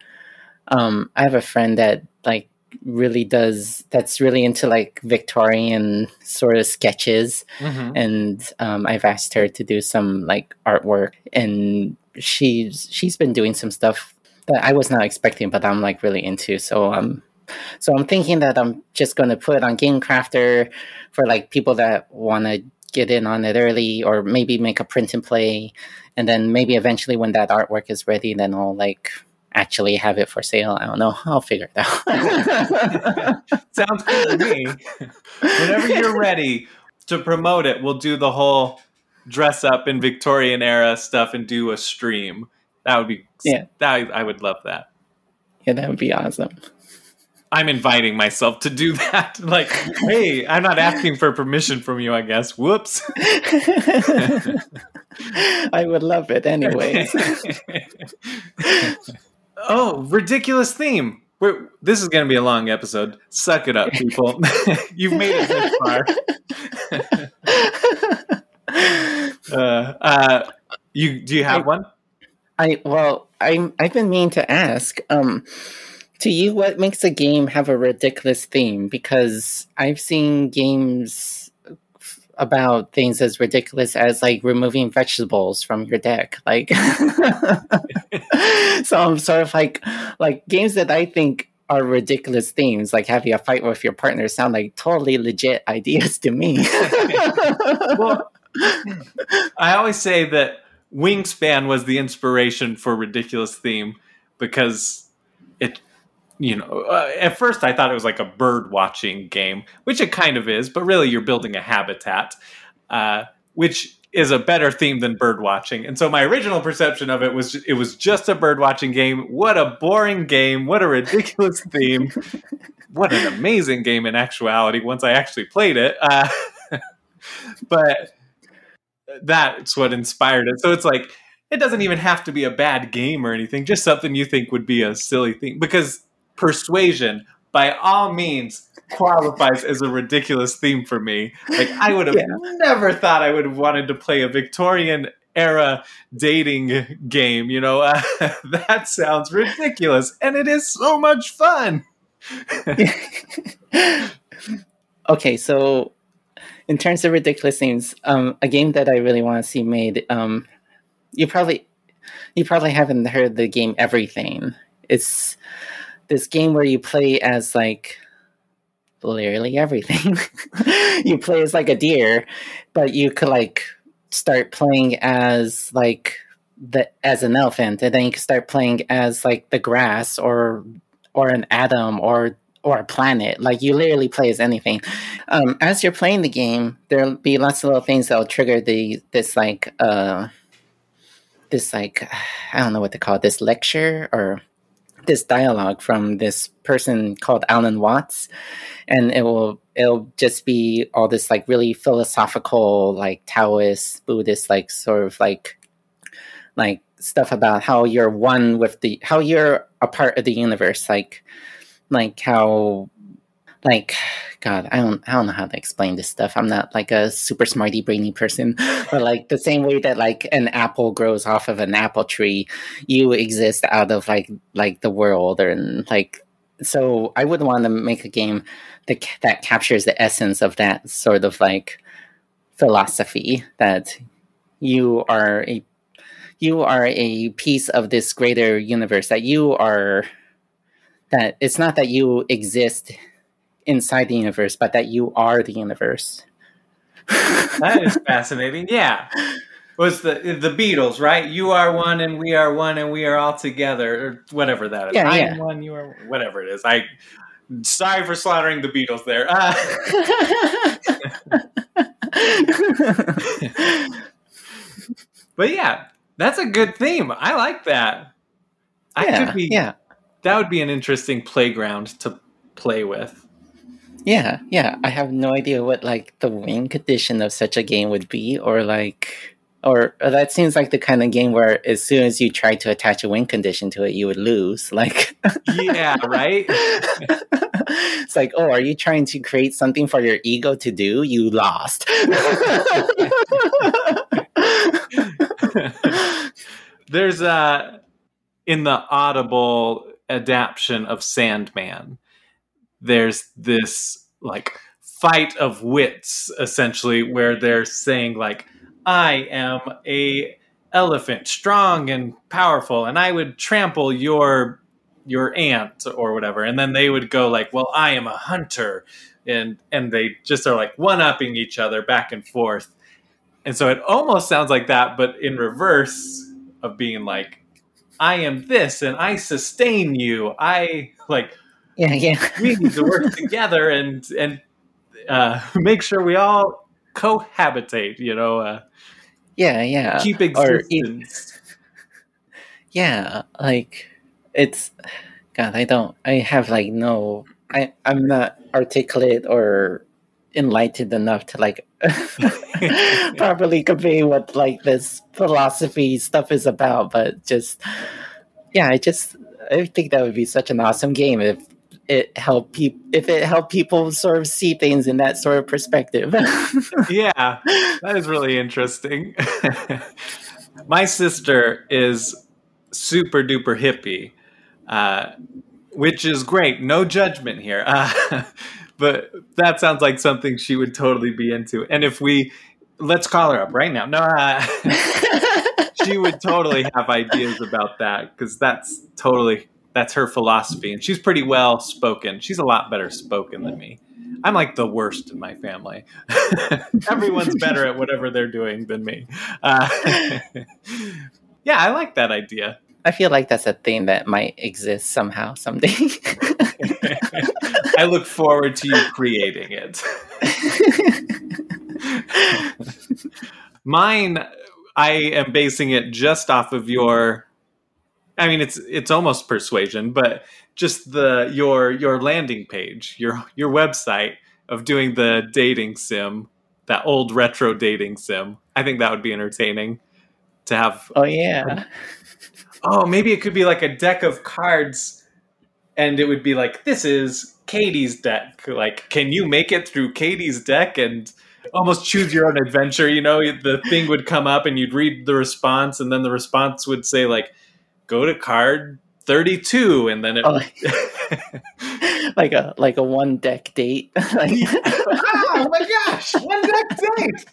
um, I have a friend that like really does that's really into like Victorian sort of sketches, mm-hmm. and um, I've asked her to do some like artwork, and she's she's been doing some stuff that I was not expecting, but I'm like really into. So um, so I'm thinking that I'm just going to put it on Game Crafter for like people that want to get in on it early, or maybe make a print and play, and then maybe eventually when that artwork is ready, then I'll like actually have it for sale. I don't know. I'll figure it out. Sounds good to me. Whenever you're ready to promote it, we'll do the whole dress up in Victorian era stuff and do a stream. That would be yeah. That I would love that. Yeah, that would be awesome. I'm inviting myself to do that. Like, hey, I'm not asking for permission from you, I guess. Whoops. I would love it anyways. Oh, ridiculous theme. We're, this is going to be a long episode. Suck it up, people. You've made it this far. uh, uh, you do you have I, one? I well, I I've been meaning to ask. Um, to you, what makes a game have a ridiculous theme? Because I've seen games about things as ridiculous as like removing vegetables from your deck like so i'm sort of like like games that i think are ridiculous themes like having a fight with your partner sound like totally legit ideas to me. Well i always say that wingspan was the inspiration for ridiculous theme because it you know, uh, at first I thought it was like a bird watching game, which it kind of is, but really you're building a habitat, uh, which is a better theme than bird watching. And so my original perception of it was it was just a bird watching game. What a boring game! What a ridiculous theme! What an amazing game in actuality. Once I actually played it, uh, but that's what inspired it. So it's like it doesn't even have to be a bad game or anything, just something you think would be a silly thing because persuasion by all means qualifies as a ridiculous theme for me. Like I would have yeah. never thought I would have wanted to play a Victorian era dating game. You know, uh, that sounds ridiculous, and it is so much fun. okay, so in terms of ridiculous things, um, a game that I really want to see made, um, you probably you probably haven't heard the game Everything. It's this game where you play as like literally everything. you play as like a deer, but you could like start playing as like the as an elephant, and then you can start playing as like the grass or or an atom or or a planet. Like you literally play as anything. Um, as you're playing the game, there'll be lots of little things that'll trigger the this like uh this like I don't know what to call it, this lecture or this dialogue from this person called Alan Watts, and it will it'll just be all this like really philosophical, like Taoist, Buddhist, like sort of like like stuff about how you're one with the how you're a part of the universe, like like how like god i don't i don't know how to explain this stuff. I'm not like a super smarty brainy person but like the same way that like an apple grows off of an apple tree you exist out of like like the world and like so i would want to make a game that that captures the essence of that sort of like philosophy that you are a you are a piece of this greater universe that you are that it's not that you exist inside the universe, but that you are the universe. that is fascinating. Yeah. Was the the Beatles, right? You are one and we are one and we are all together, or whatever that is. Yeah, I yeah. am one, you are whatever it is. I sorry for slaughtering the Beatles there. Uh, but yeah, that's a good theme. I like that. I could be yeah, that would be an interesting playground to play with. Yeah, yeah. I have no idea what like the win condition of such a game would be, or like, or, or that seems like the kind of game where as soon as you try to attach a win condition to it, you would lose. Like, Yeah, right? it's like, oh, are you trying to create something for your ego to do? You lost. There's a in the Audible adaptation of Sandman. There's this like fight of wits essentially where they're saying like I am a elephant, strong and powerful, and I would trample your your aunt or whatever. And then they would go like, "Well, I am a hunter," and and they just are like one upping each other back and forth. And so it almost sounds like that, but in reverse of being like, "I am this, and I sustain you." I like yeah, yeah. we need to work together and and uh, make sure we all cohabitate. You know, uh, Yeah, yeah. keep Or existence. yeah, like it's God, I don't I have like no I, I'm not articulate or enlightened enough to like properly convey what like this philosophy stuff is about, but just yeah, I just I think that would be such an awesome game if it helped people if it helped people sort of see things in that sort of perspective. yeah, that is really interesting. My sister is super duper hippie, uh, which is great. No judgment here. Uh, but that sounds like something she would totally be into. And if we, let's call her up right now. No, uh, she would totally have ideas about that because that's totally that's her philosophy and she's pretty well spoken. She's a lot better spoken than me. I'm like the worst in my family. Everyone's better at whatever they're doing than me. Uh, yeah i like that idea. I feel like that's a thing that might exist somehow someday. i look forward to you creating it. Mine i am basing it just off of your I mean, it's it's almost persuasion, but just the your your landing page, your your website of doing the dating sim, that old retro dating sim. I think that would be entertaining to have. oh yeah. Oh, maybe it could be like a deck of cards, and it would be like, "This is Katie's deck. Like, can you make it through Katie's deck?" And almost choose your own adventure. You know, the thing would come up and you'd read the response, and then the response would say like, "Go to card 32," and then it. Oh, like a like a one deck date. like, oh my gosh, one deck date.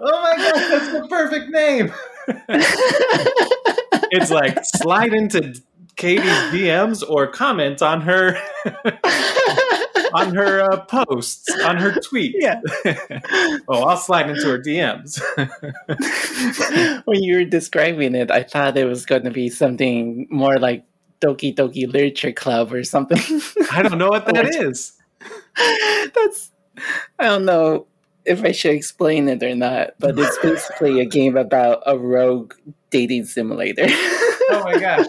oh my gosh, that's the perfect name. it's like slide into Katie's DMs or comment on her on her uh, posts, on her tweets. Yeah. oh, I'll slide into her DMs. when you were describing it, I thought it was going to be something more like Doki Doki Literature Club or something. I don't know what that is. That's I don't know if I should explain it or not, but it's basically a game about a rogue dating simulator. oh my gosh.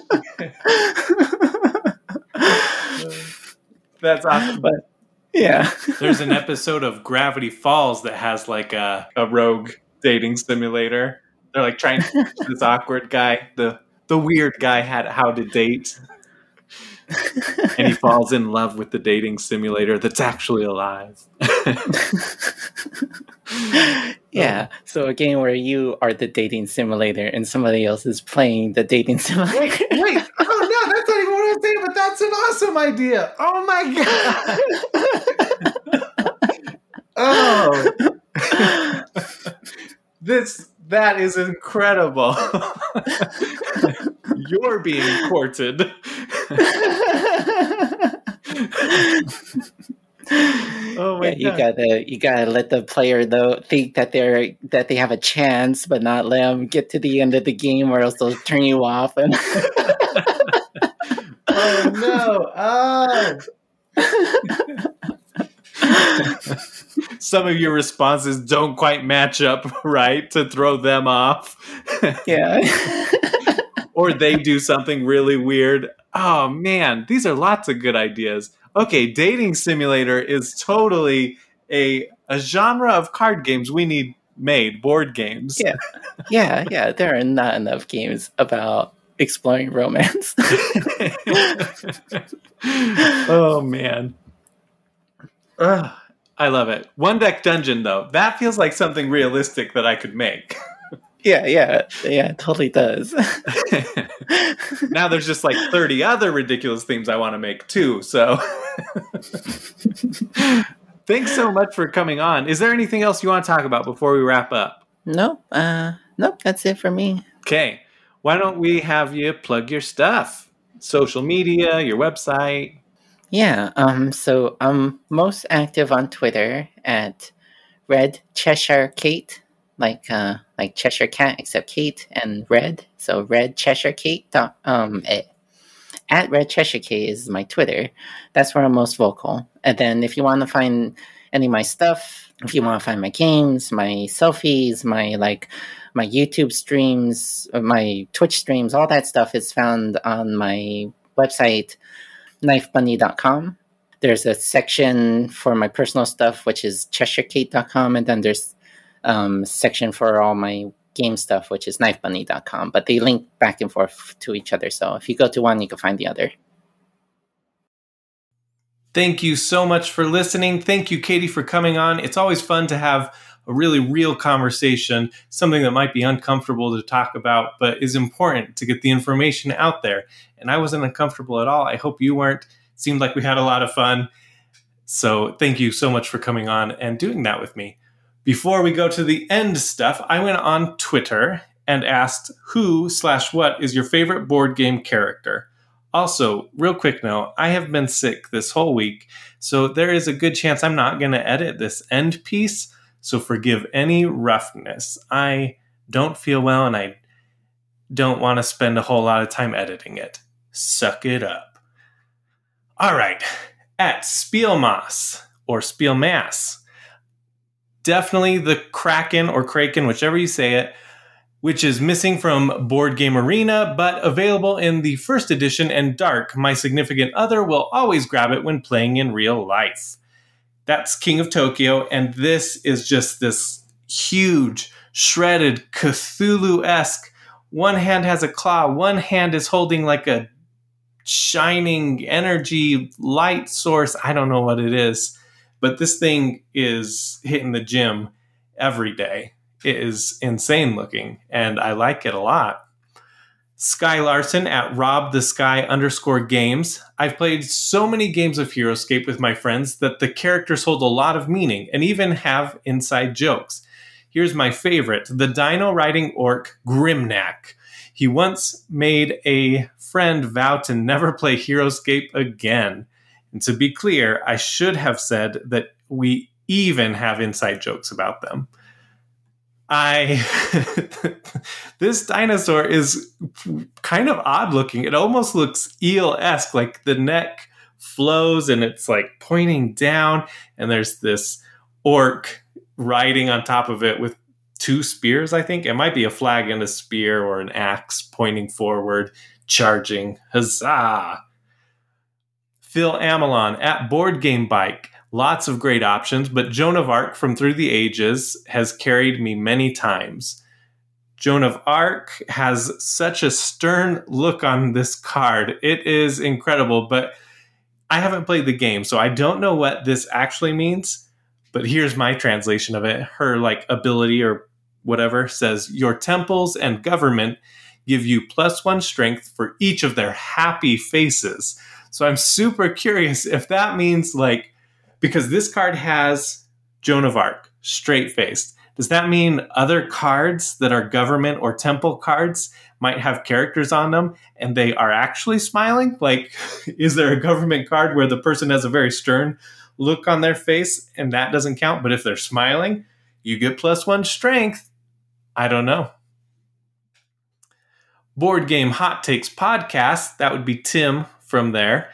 That's awesome. But yeah. There's an episode of Gravity Falls that has like a, a rogue dating simulator. They're like trying to teach this awkward guy, the the weird guy had how to date. and he falls in love with the dating simulator that's actually alive. yeah. So a game where you are the dating simulator and somebody else is playing the dating simulator. Wait, wait. saying, but that's an awesome idea. Oh my god. oh. this that is incredible. You're being courted. oh my yeah, you gotta you gotta let the player though think that they're that they have a chance, but not let them get to the end of the game, or else they'll turn you off. And oh no! Oh. Some of your responses don't quite match up right to throw them off. yeah. or they do something really weird. Oh man, these are lots of good ideas okay, dating simulator is totally a a genre of card games we need made, board games. Yeah. Yeah, yeah. There are not enough games about exploring romance. oh man. Ugh, I love it. One deck dungeon though. That feels like something realistic that I could make. Yeah, yeah, yeah, it totally does. now there's just like 30 other ridiculous themes I want to make too. So thanks so much for coming on. Is there anything else you want to talk about before we wrap up? No, uh, nope, that's it for me. Okay. Why don't we have you plug your stuff? Social media, your website. Yeah, um, so I'm most active on Twitter at Red Cheshire Kate like uh, like Cheshire Cat, except Kate and Red. So Red Cheshire Kate. Dot, um, eh, at Red Cheshire Kate is my Twitter. That's where I'm most vocal. And then if you want to find any of my stuff, if you want to find my games, my selfies, my like my YouTube streams, uh, my Twitch streams, all that stuff is found on my website, knifebunny.com. There's a section for my personal stuff, which is cheshirekate.com, and then there's um, section for all my game stuff, which is knifebunny.com, but they link back and forth to each other. So if you go to one, you can find the other. Thank you so much for listening. Thank you, Katie, for coming on. It's always fun to have a really real conversation, something that might be uncomfortable to talk about, but is important to get the information out there. And I wasn't uncomfortable at all. I hope you weren't. It seemed like we had a lot of fun. So thank you so much for coming on and doing that with me. Before we go to the end stuff, I went on Twitter and asked who slash what is your favorite board game character. Also, real quick note, I have been sick this whole week, so there is a good chance I'm not going to edit this end piece, so forgive any roughness. I don't feel well and I don't want to spend a whole lot of time editing it. Suck it up. All right, at Spielmas or Spielmass definitely the Kraken or Kraken, whichever you say it, which is missing from Board Game Arena, but available in the first edition and Dark. My significant other will always grab it when playing in real life. That's King of Tokyo, and this is just this huge, shredded, Cthulhu esque. One hand has a claw, one hand is holding like a shining energy light source. I don't know what it is but this thing is hitting the gym every day. It is insane looking, and I like it a lot. Sky Larson at Rob the Sky underscore games. I've played so many games of Heroscape with my friends that the characters hold a lot of meaning and even have inside jokes. Here's my favorite the dino riding orc Grimnak. He once made a friend vow to never play Heroscape again. And to be clear, I should have said that we even have inside jokes about them. I this dinosaur is kind of odd looking. It almost looks eel esque, like the neck flows and it's like pointing down, and there's this orc riding on top of it with two spears. I think it might be a flag and a spear, or an axe pointing forward, charging. Huzzah! Phil Amelon at Board Game Bike lots of great options, but Joan of Arc from Through the Ages has carried me many times. Joan of Arc has such a stern look on this card. It is incredible, but I haven't played the game, so I don't know what this actually means. But here's my translation of it. Her like ability or whatever says your temples and government give you plus 1 strength for each of their happy faces. So I'm super curious if that means like because this card has Joan of Arc, straight faced. Does that mean other cards that are government or temple cards might have characters on them and they are actually smiling? Like, is there a government card where the person has a very stern look on their face and that doesn't count? But if they're smiling, you get plus one strength. I don't know. Board Game Hot Takes podcast, that would be Tim from there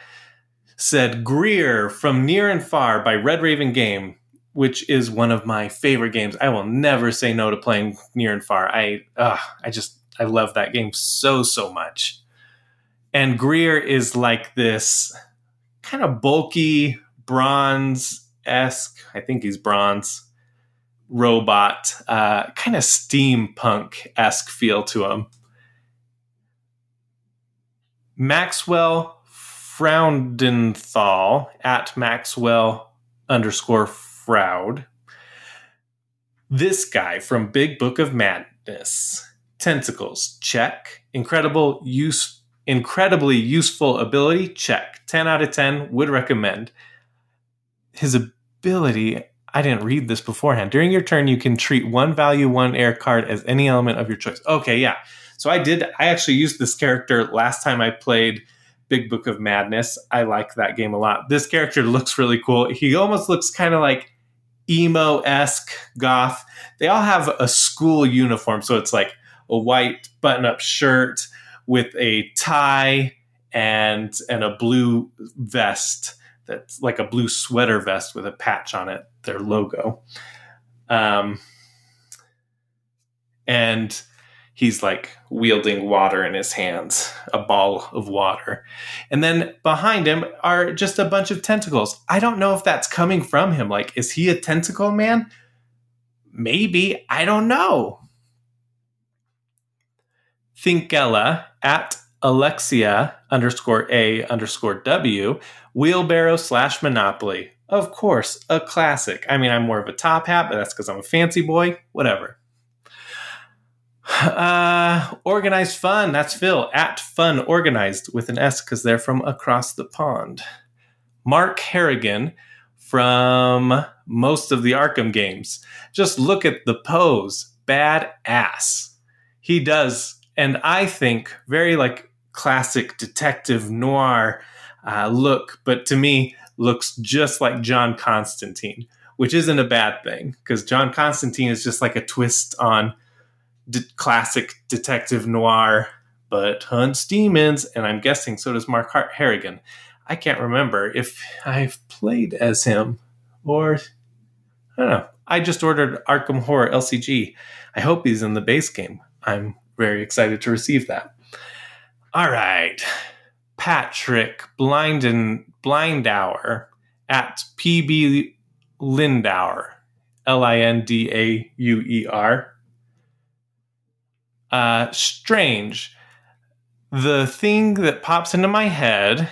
said Greer from Near and Far by Red Raven Game, which is one of my favorite games. I will never say no to playing Near and Far. I uh, I just I love that game so so much. And Greer is like this kind of bulky bronze esque. I think he's bronze robot, uh, kind of steampunk esque feel to him. Maxwell Fraudenthal at Maxwell underscore Froud. This guy from Big Book of Madness. Tentacles, check. Incredible use, incredibly useful ability, check. 10 out of 10, would recommend. His ability, I didn't read this beforehand. During your turn, you can treat one value, one air card as any element of your choice. Okay, yeah. So I did, I actually used this character last time I played Big Book of Madness. I like that game a lot. This character looks really cool. He almost looks kind of like emo esque goth. They all have a school uniform, so it's like a white button up shirt with a tie and and a blue vest that's like a blue sweater vest with a patch on it, their logo. Um, and he's like wielding water in his hands, a ball of water. And then behind him are just a bunch of tentacles. I don't know if that's coming from him. Like, is he a tentacle man? Maybe. I don't know. Thinkella at Alexia underscore A underscore W, wheelbarrow slash monopoly. Of course, a classic. I mean, I'm more of a top hat, but that's because I'm a fancy boy. Whatever. Uh, organized fun. That's Phil at fun organized with an S because they're from across the pond. Mark Harrigan from most of the Arkham games. Just look at the pose. Bad ass. He does, and I think very like classic detective noir uh, look, but to me looks just like John Constantine, which isn't a bad thing because John Constantine is just like a twist on de- classic detective noir, but hunts demons, and I'm guessing so does Mark Harrigan. I can't remember if I've played as him or I don't know. I just ordered Arkham Horror LCG. I hope he's in the base game. I'm very excited to receive that. All right. Patrick Blind and at PB Lindauer, L I N D A U E R uh, strange. The thing that pops into my head,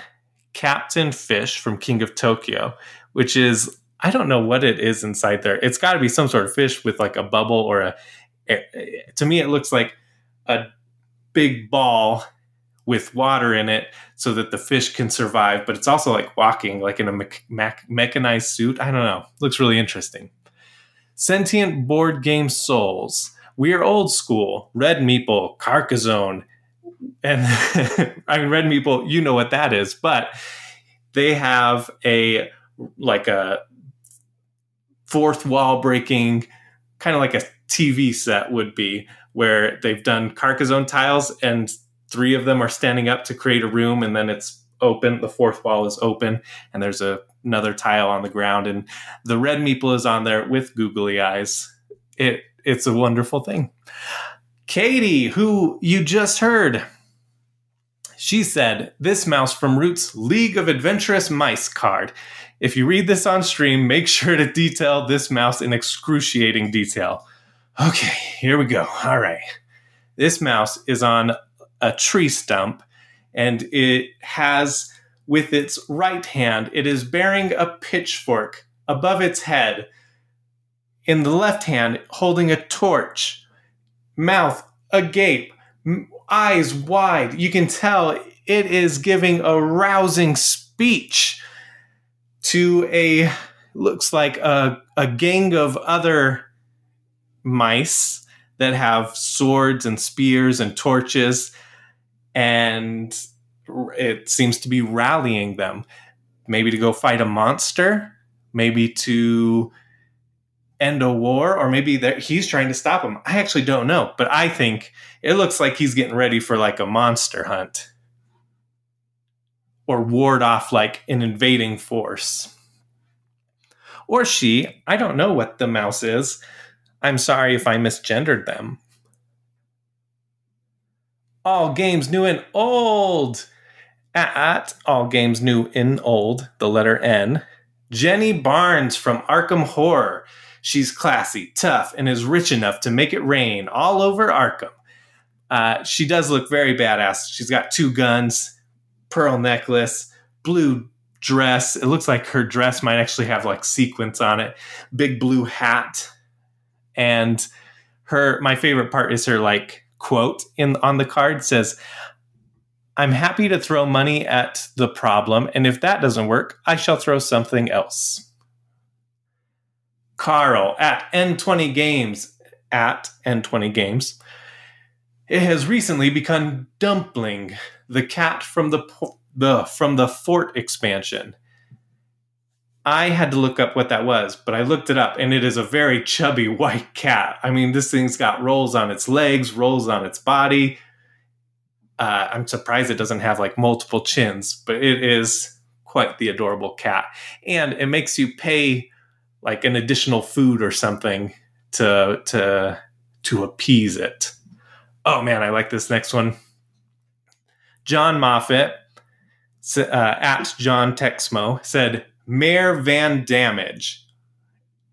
Captain Fish from King of Tokyo, which is I don't know what it is inside there. It's got to be some sort of fish with like a bubble or a. To me, it looks like a big ball with water in it so that the fish can survive. But it's also like walking, like in a me- me- mechanized suit. I don't know. Looks really interesting. Sentient board game souls. We are old school. Red Meeple, Carcassonne, and I mean Red Meeple. You know what that is, but they have a like a fourth wall breaking, kind of like a TV set would be, where they've done Carcassonne tiles and three of them are standing up to create a room, and then it's open. The fourth wall is open, and there's a, another tile on the ground, and the red meeple is on there with googly eyes. It it's a wonderful thing. Katie, who you just heard, she said, This mouse from Root's League of Adventurous Mice card. If you read this on stream, make sure to detail this mouse in excruciating detail. Okay, here we go. All right. This mouse is on a tree stump and it has, with its right hand, it is bearing a pitchfork above its head. In the left hand, holding a torch, mouth agape, eyes wide. You can tell it is giving a rousing speech to a looks like a, a gang of other mice that have swords and spears and torches and it seems to be rallying them maybe to go fight a monster maybe to end a war or maybe he's trying to stop him i actually don't know but i think it looks like he's getting ready for like a monster hunt or ward off like an invading force. Or she, I don't know what the mouse is. I'm sorry if I misgendered them. All games new and old. At all games new and old, the letter N. Jenny Barnes from Arkham Horror. She's classy, tough, and is rich enough to make it rain all over Arkham. Uh, she does look very badass. She's got two guns, pearl necklace, blue dress. It looks like her dress might actually have like sequins on it. Big blue hat. And her my favorite part is her like quote in on the card says I'm happy to throw money at the problem and if that doesn't work, I shall throw something else. Carl at N20 Games at N20 Games. It has recently become Dumpling, the cat from the the from the fort expansion. I had to look up what that was, but I looked it up and it is a very chubby white cat. I mean, this thing's got rolls on its legs, rolls on its body. Uh, I'm surprised it doesn't have like multiple chins, but it is quite the adorable cat. And it makes you pay like an additional food or something to to to appease it. Oh man, I like this next one. John Moffat uh, at John Texmo said Mayor Van Damage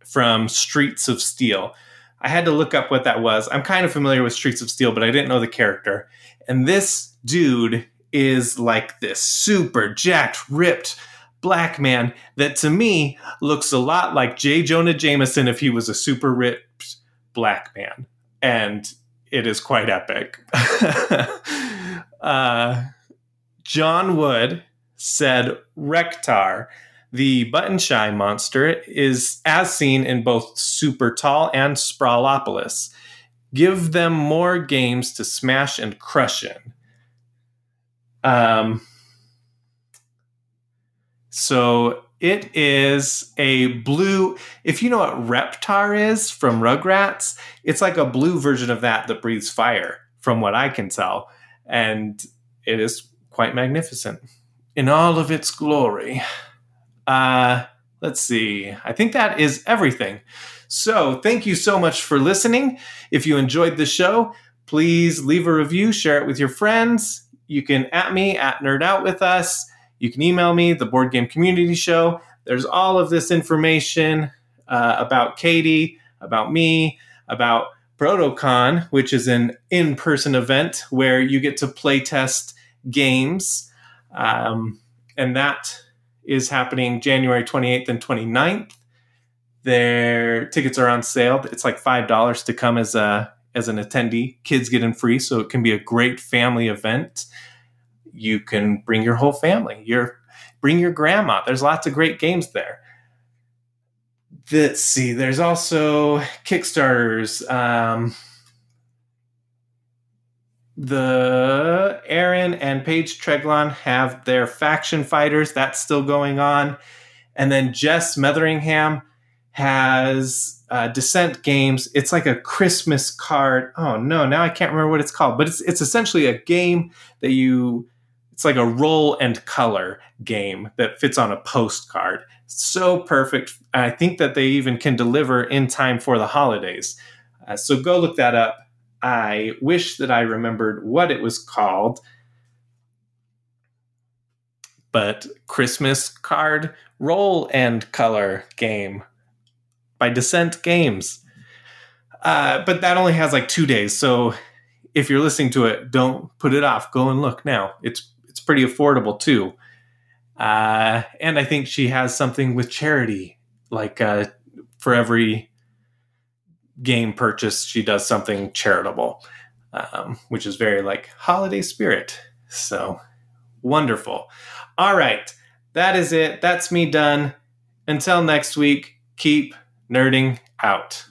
from Streets of Steel. I had to look up what that was. I'm kind of familiar with Streets of Steel, but I didn't know the character. And this dude is like this super jacked, ripped black man that to me looks a lot like J. Jonah Jameson if he was a super ripped black man. And it is quite epic. uh, John Wood said Rektar, the button shy monster, is as seen in both Super Tall and Sprawlopolis. Give them more games to smash and crush in. Um, so it is a blue. If you know what Reptar is from Rugrats, it's like a blue version of that that breathes fire, from what I can tell. And it is quite magnificent in all of its glory. Uh, let's see. I think that is everything. So, thank you so much for listening. If you enjoyed the show, please leave a review, share it with your friends. You can at me at Nerd Out with Us. You can email me, the Board Game Community Show. There's all of this information uh, about Katie, about me, about ProtoCon, which is an in person event where you get to play test games. Um, and that is happening January 28th and 29th. Their tickets are on sale. It's like five dollars to come as a as an attendee. Kids get in free, so it can be a great family event. You can bring your whole family. Your bring your grandma. There's lots of great games there. Let's see. There's also Kickstarters. Um, the Aaron and Paige Treglon have their faction fighters. That's still going on. And then Jess Metheringham has uh, Descent Games. It's like a Christmas card. Oh no, now I can't remember what it's called, but it's it's essentially a game that you. It's like a roll and color game that fits on a postcard. So perfect. I think that they even can deliver in time for the holidays. Uh, so go look that up. I wish that I remembered what it was called. But Christmas card roll and color game by Descent Games. Uh, but that only has like two days, so if you're listening to it, don't put it off. Go and look now. It's pretty affordable too. Uh, and I think she has something with charity, like uh, for every game purchase, she does something charitable, um, which is very like holiday spirit. So wonderful. All right, that is it. That's me done. Until next week, keep nerding out.